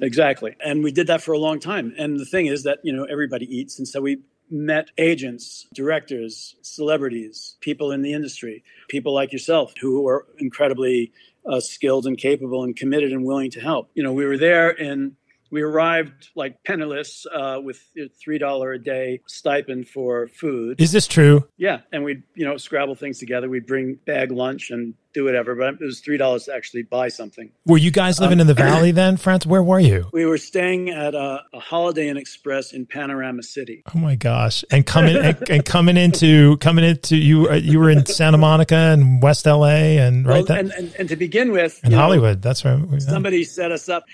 Exactly, and we did that for a long time. And the thing is that you know everybody eats, and so we met agents, directors, celebrities, people in the industry, people like yourself who were incredibly uh, skilled and capable and committed and willing to help. You know, we were there in we arrived like penniless uh, with a three dollar a day stipend for food. Is this true? Yeah, and we'd you know scrabble things together. We'd bring bag lunch and do whatever, but it was three dollars to actually buy something. Were you guys living um, in the valley then, France? Where were you? We were staying at a, a Holiday Inn Express in Panorama City. Oh my gosh! And coming and, and, coming into coming into you uh, you were in Santa Monica and West LA and right well, and, and, and to begin with, in Hollywood. Know, that's right. Somebody set us up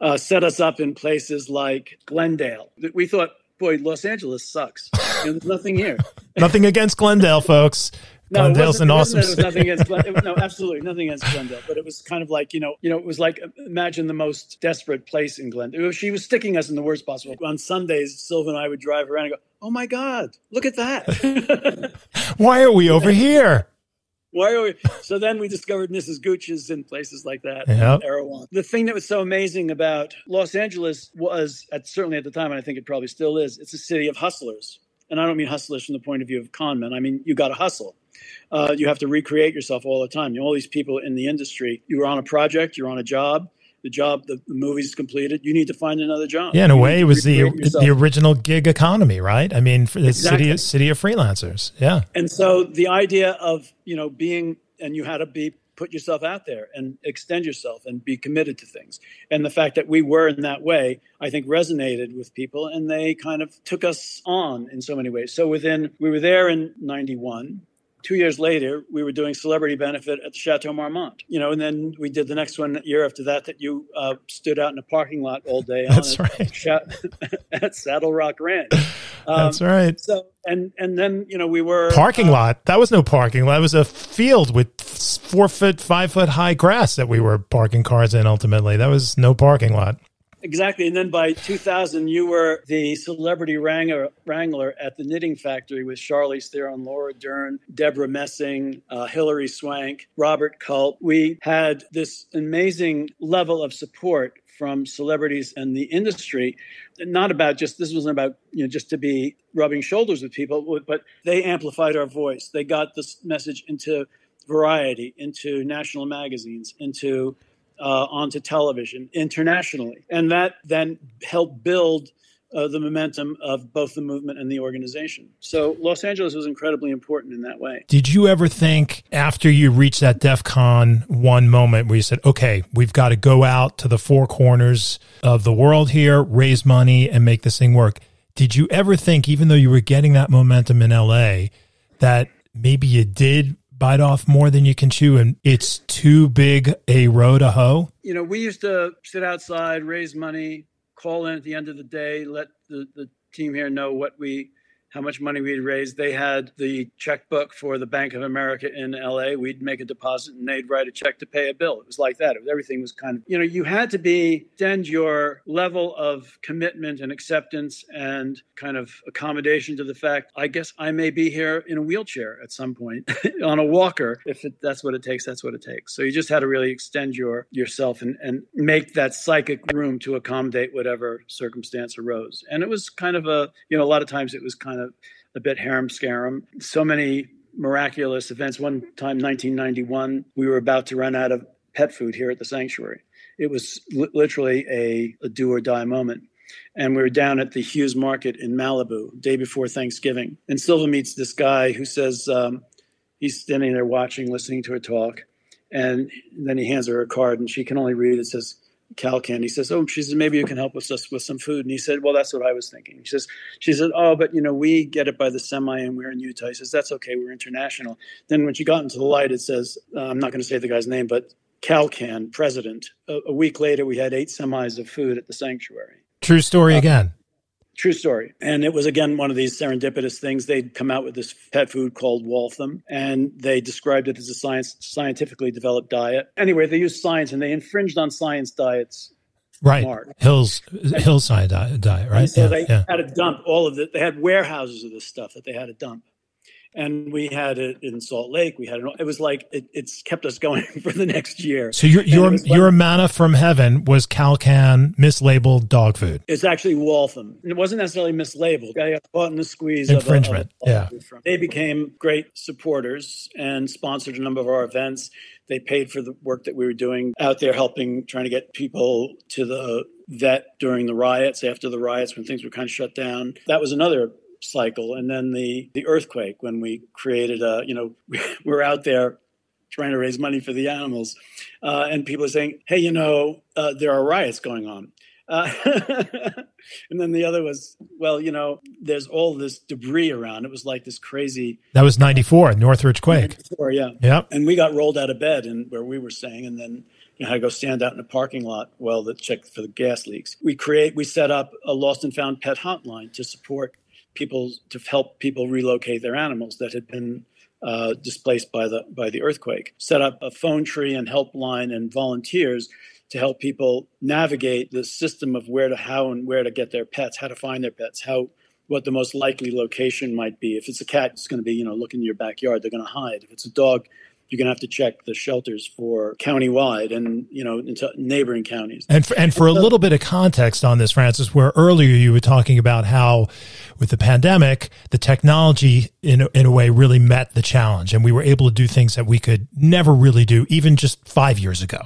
uh, set us up in places like Glendale. We thought, boy, Los Angeles sucks. there's nothing here. nothing against Glendale, folks. No, Glendale's an awesome. It was nothing against Glendale. no, absolutely nothing against Glendale. But it was kind of like you know, you know, it was like imagine the most desperate place in Glendale. She was sticking us in the worst possible. On Sundays, Silva and I would drive around and go, "Oh my God, look at that! Why are we over here?" Why are we? So then we discovered Mrs. Gooch's in places like that. Yep. Erewhon. The thing that was so amazing about Los Angeles was, at, certainly at the time, and I think it probably still is, it's a city of hustlers. And I don't mean hustlers from the point of view of con men. I mean, you got to hustle. Uh, you have to recreate yourself all the time. You know, all these people in the industry, you're on a project, you're on a job, the job, the, the movie's completed, you need to find another job. Yeah, in a way, it was the yourself. the original gig economy, right? I mean, for the exactly. city city of freelancers. Yeah. And so the idea of you know being and you had to be put yourself out there and extend yourself and be committed to things. And the fact that we were in that way, I think resonated with people and they kind of took us on in so many ways. So within, we were there in 91 two years later, we were doing celebrity benefit at the Chateau Marmont. You know, and then we did the next one year after that that you uh, stood out in a parking lot all day. That's right. at Saddle Rock Ranch. Um, That's right. So and and then you know we were parking uh, lot. That was no parking lot. It was a field with four foot, five foot high grass that we were parking cars in. Ultimately, that was no parking lot. Exactly. And then by 2000, you were the celebrity wrangler, wrangler at the Knitting Factory with Charlize Theron, Laura Dern, Debra Messing, uh, Hilary Swank, Robert Culp. We had this amazing level of support from celebrities and the industry not about just this wasn't about you know just to be rubbing shoulders with people but they amplified our voice they got this message into variety into national magazines into uh, onto television internationally. And that then helped build uh, the momentum of both the movement and the organization. So Los Angeles was incredibly important in that way. Did you ever think after you reached that DEF CON one moment where you said, okay, we've got to go out to the four corners of the world here, raise money, and make this thing work? Did you ever think, even though you were getting that momentum in LA, that maybe you did bite off more than you can chew and it's too big a row to hoe? You know, we used to sit outside, raise money, call in at the end of the day, let the, the team here know what we how much money we'd raised. They had the checkbook for the Bank of America in LA. We'd make a deposit and they'd write a check to pay a bill. It was like that. Was, everything was kind of, you know, you had to be, extend your level of commitment and acceptance and kind of accommodation to the fact, I guess I may be here in a wheelchair at some point on a walker. If it, that's what it takes, that's what it takes. So you just had to really extend your yourself and, and make that psychic room to accommodate whatever circumstance arose. And it was kind of a, you know, a lot of times it was kind of of a bit harem scarum. So many miraculous events. One time, 1991, we were about to run out of pet food here at the sanctuary. It was li- literally a, a do or die moment. And we were down at the Hughes Market in Malibu, day before Thanksgiving. And Silva meets this guy who says um, he's standing there watching, listening to her talk. And then he hands her a card, and she can only read. It says, Kal Kan. He says, "Oh, she says maybe you can help us with some food." And he said, "Well, that's what I was thinking." He says, "She said, oh, but you know we get it by the semi, and we're in Utah." He says, "That's okay, we're international." Then when she got into the light, it says, uh, "I'm not going to say the guy's name, but Kal Kan, president." A, a, week later, we had eight semis of food at the sanctuary. True story uh, again. True story. And it was again one of these serendipitous things. They'd come out with this pet food called Waltham, and they described it as a science scientifically developed diet. Anyway, they used science and they infringed on science diets. Right, Hills hillside diet, diet right? And so yeah, they yeah. had to dump all of it. They had warehouses of this stuff that they had to dump and we had it in Salt Lake. We had it. It was like it, it's kept us going for the next year. So your your your manna from heaven was Kal Kan mislabeled dog food. It's actually Waltham. It wasn't necessarily mislabeled. I got caught in the squeeze. Infringement. Of a, of a yeah. They became great supporters and sponsored a number of our events. They paid for the work that we were doing out there, helping trying to get people to the vet during the riots, after the riots when things were kind of shut down. That was another cycle, and then the the earthquake when we created a you know we're out there trying to raise money for the animals, uh, and people are saying, hey, you know, uh, there are riots going on. Uh, and then the other was, well, you know, there's all this debris around. It was like this crazy. That was 94, Northridge quake. 94, yeah. Yep. And we got rolled out of bed and where we were staying. And then you know, had to go stand out in a parking lot while the check for the gas leaks. We create, we set up a lost and found pet hotline to support people to help people relocate their animals that had been uh, displaced by the by the earthquake. Set up a phone tree and helpline and volunteers to help people navigate the system of where to how and where to get their pets, how to find their pets, how what the most likely location might be. If it's a cat, it's going to be you know look in your backyard. They're going to hide. If it's a dog, you're going to have to check the shelters for countywide and you know into neighboring counties. And for, and for a little bit of context on this, Francis, where earlier you were talking about how with the pandemic, the technology in a, in a way really met the challenge, and we were able to do things that we could never really do even just five years ago.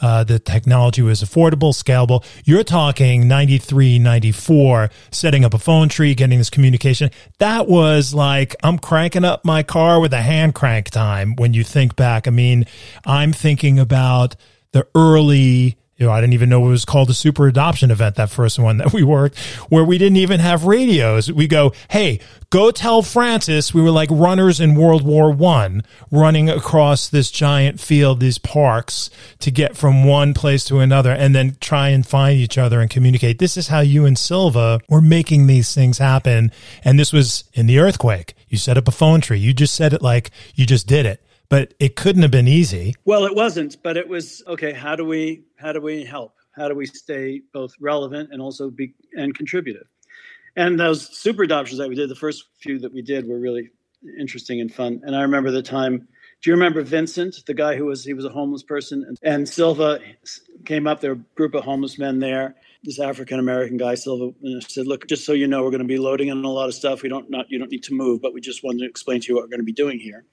Uh, the technology was affordable, scalable. You're talking 93, 94, setting up a phone tree, getting this communication. That was like I'm cranking up my car with a hand crank time when you think think back, I mean, I'm thinking about the early you know, I didn't even know it was called a super adoption event, that first one that we worked, where we didn't even have radios. We go, hey, go tell Francis we were like runners in World War One, running across this giant field, these parks, to get from one place to another, and then try and find each other and communicate. This is how you and Silva were making these things happen. And this was in the earthquake. You set up a phone tree. You just said it like you just did it but it couldn't have been easy. Well, it wasn't, but it was okay. How do we how do we help? How do we stay both relevant and also be and contributive? And those super adoptions that we did, the first few that we did were really interesting and fun. And I remember the time. Do you remember Vincent, the guy who was he was a homeless person, and, and Silva came up. There were a group of homeless men there. This African American guy, Silva, said, "Look, just so you know, we're going to be loading in a lot of stuff. We don't not you don't need to move, but we just wanted to explain to you what we're going to be doing here."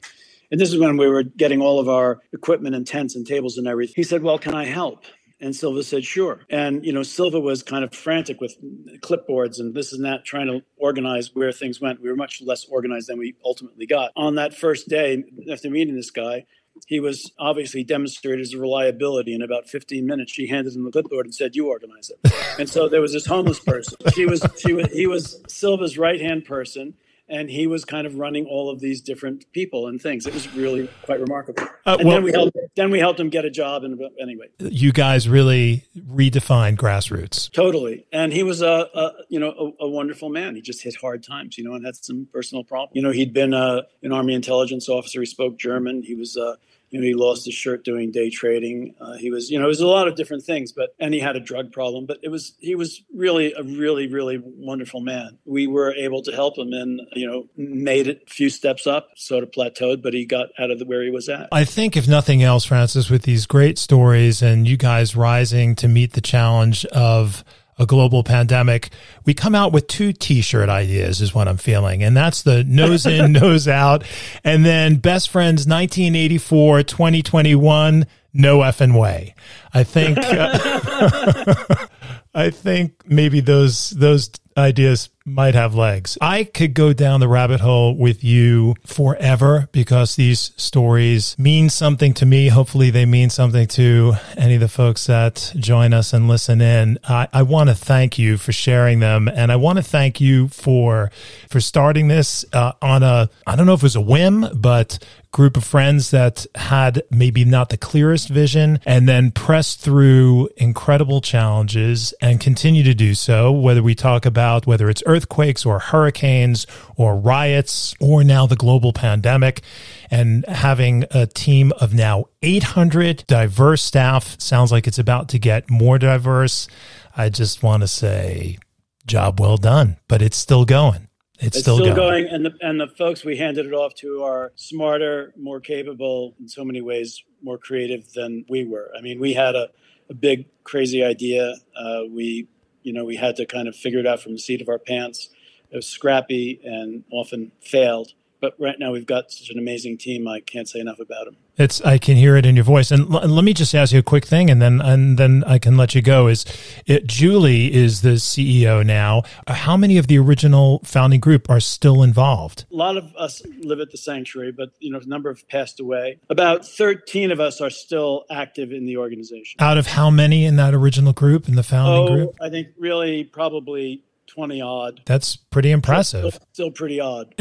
And this is when we were getting all of our equipment and tents and tables and everything. He said, Well, can I help? And Silva said, sure. And, you know, Silva was kind of frantic with clipboards and this and that, trying to organize where things went. We were much less organized than we ultimately got. On that first day, after meeting this guy, he was obviously demonstrated his reliability. In about 15 minutes, she handed him the clipboard and said, "You organize it." and so there was this homeless person. She was, she was, he was Silva's right hand person and he was kind of running all of these different people and things. It was really quite remarkable. Uh, and well, then we helped then we helped him get a job. And anyway, you guys really redefined grassroots. Totally, and he was a, a you know a, a, wonderful man. He just hit hard times, you know, and had some personal problems. You know, he'd been uh, an army intelligence officer. He spoke German. He was. Uh, you know, he lost his shirt doing day trading. Uh, he was, you know, it was a lot of different things, but, and he had a drug problem, but it was, he was really a really, really wonderful man. We were able to help him and, you know, made it a few steps up, sort of plateaued, but he got out of the, where he was at. I think, if nothing else, Francis, with these great stories and you guys rising to meet the challenge of, a global pandemic, we come out with two t-shirt ideas is what I'm feeling. And that's the nose in, nose out. And then best friends 1984, 2021, no effing way. I think, uh, I think maybe those, those ideas might have legs. I could go down the rabbit hole with you forever because these stories mean something to me. Hopefully, they mean something to any of the folks that join us and listen in. I, I want to thank you for sharing them, and I want to thank you for for starting this uh, on a I don't know if it was a whim, but group of friends that had maybe not the clearest vision and then pressed through incredible challenges and continue to do so, whether we talk about whether it's earthquakes or hurricanes or riots or now the global pandemic and having a team of now 800 diverse staff sounds like it's about to get more diverse. I just want to say job well done, but it's still going. It's, it's still, still going. going. and the and the folks we handed it off to are smarter, more capable, in so many ways, more creative than we were. I mean, we had a, a big, crazy idea. Uh, we, you know, we had to kind of figure it out from the seat of our pants. It was scrappy and often failed, but right now we've got such an amazing team. I can't say enough about them. It's I can hear it in your voice. And l- let me just ask you a quick thing, and then and then I can let you go. Is it, Julie is the CEO now? How many of the original founding group are still involved? A lot of us live at the sanctuary, but you know, a number have passed away. About thirteen of us are still active in the organization. Out of how many in that original group in the founding oh, group? I think really probably 20 odd. That's pretty impressive. Still, still pretty odd.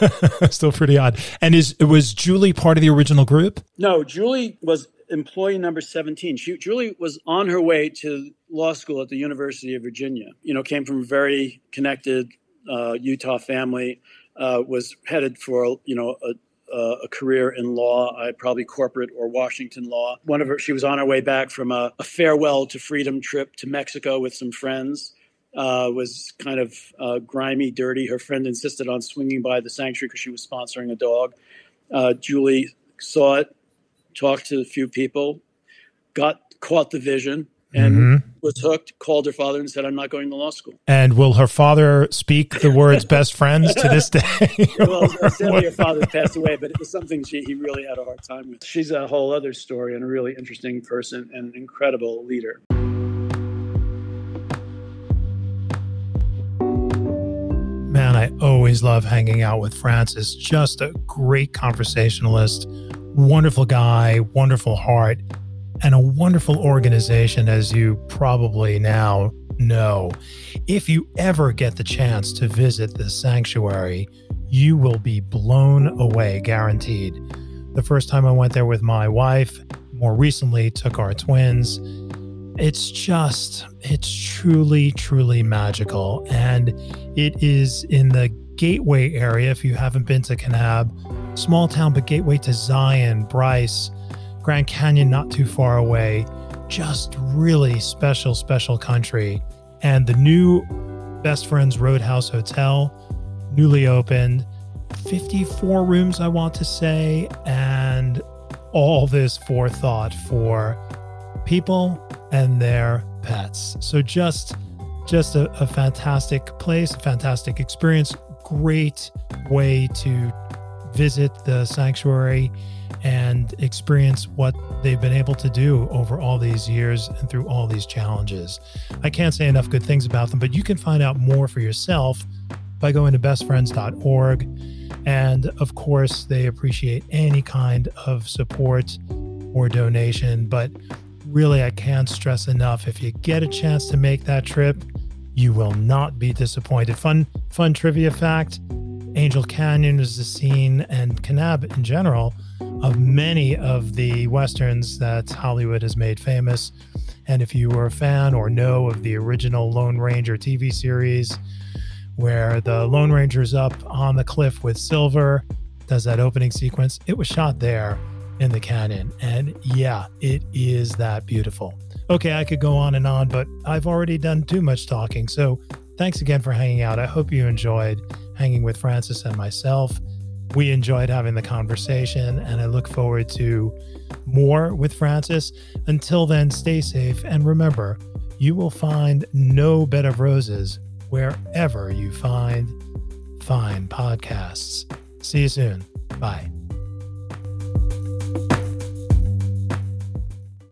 still pretty odd. And is was Julie part of the original group? No, Julie was employee number 17. She, Julie was on her way to law school at the University of Virginia. You know, came from a very connected uh, Utah family, uh, was headed for, you know, a, a career in law, uh, probably corporate or Washington law. One of her, she was on her way back from a, a farewell to freedom trip to Mexico with some friends uh, was kind of uh, grimy, dirty. Her friend insisted on swinging by the sanctuary because she was sponsoring a dog. Uh, Julie saw it, talked to a few people, got caught the vision, and mm-hmm. was hooked. Called her father and said, "I'm not going to law school." And will her father speak the words "best friends" to this day? well, sadly, her father passed away, but it was something she, he really had a hard time with. She's a whole other story and a really interesting person and an incredible leader. Man, I always love hanging out with Francis. Just a great conversationalist, wonderful guy, wonderful heart, and a wonderful organization, as you probably now know. If you ever get the chance to visit the sanctuary, you will be blown away, guaranteed. The first time I went there with my wife, more recently took our twins it's just, it's truly, truly magical. And it is in the gateway area. If you haven't been to Kanab, small town, but gateway to Zion, Bryce, Grand Canyon, not too far away. Just really special, special country. And the new Best Friends Roadhouse Hotel, newly opened, 54 rooms, I want to say, and all this forethought for people and their pets. So just just a, a fantastic place, a fantastic experience, great way to visit the sanctuary and experience what they've been able to do over all these years and through all these challenges. I can't say enough good things about them, but you can find out more for yourself by going to bestfriends.org. And of course, they appreciate any kind of support or donation. But really, I can't stress enough if you get a chance to make that trip, you will not be disappointed. Fun, fun trivia fact Angel Canyon is the scene, and Kanab in general, of many of the westerns that Hollywood has made famous. And if you were a fan or know of the original Lone Ranger TV series, where the Lone Ranger's up on the cliff with Silver, does that opening sequence, it was shot there in the canyon. And yeah, it is that beautiful. Okay, I could go on and on, but I've already done too much talking. So thanks again for hanging out. I hope you enjoyed hanging with Francis and myself. We enjoyed having the conversation, and I look forward to more with Francis. Until then, stay safe and remember, you will find no bed of roses wherever you find fine podcasts. See you soon. Bye.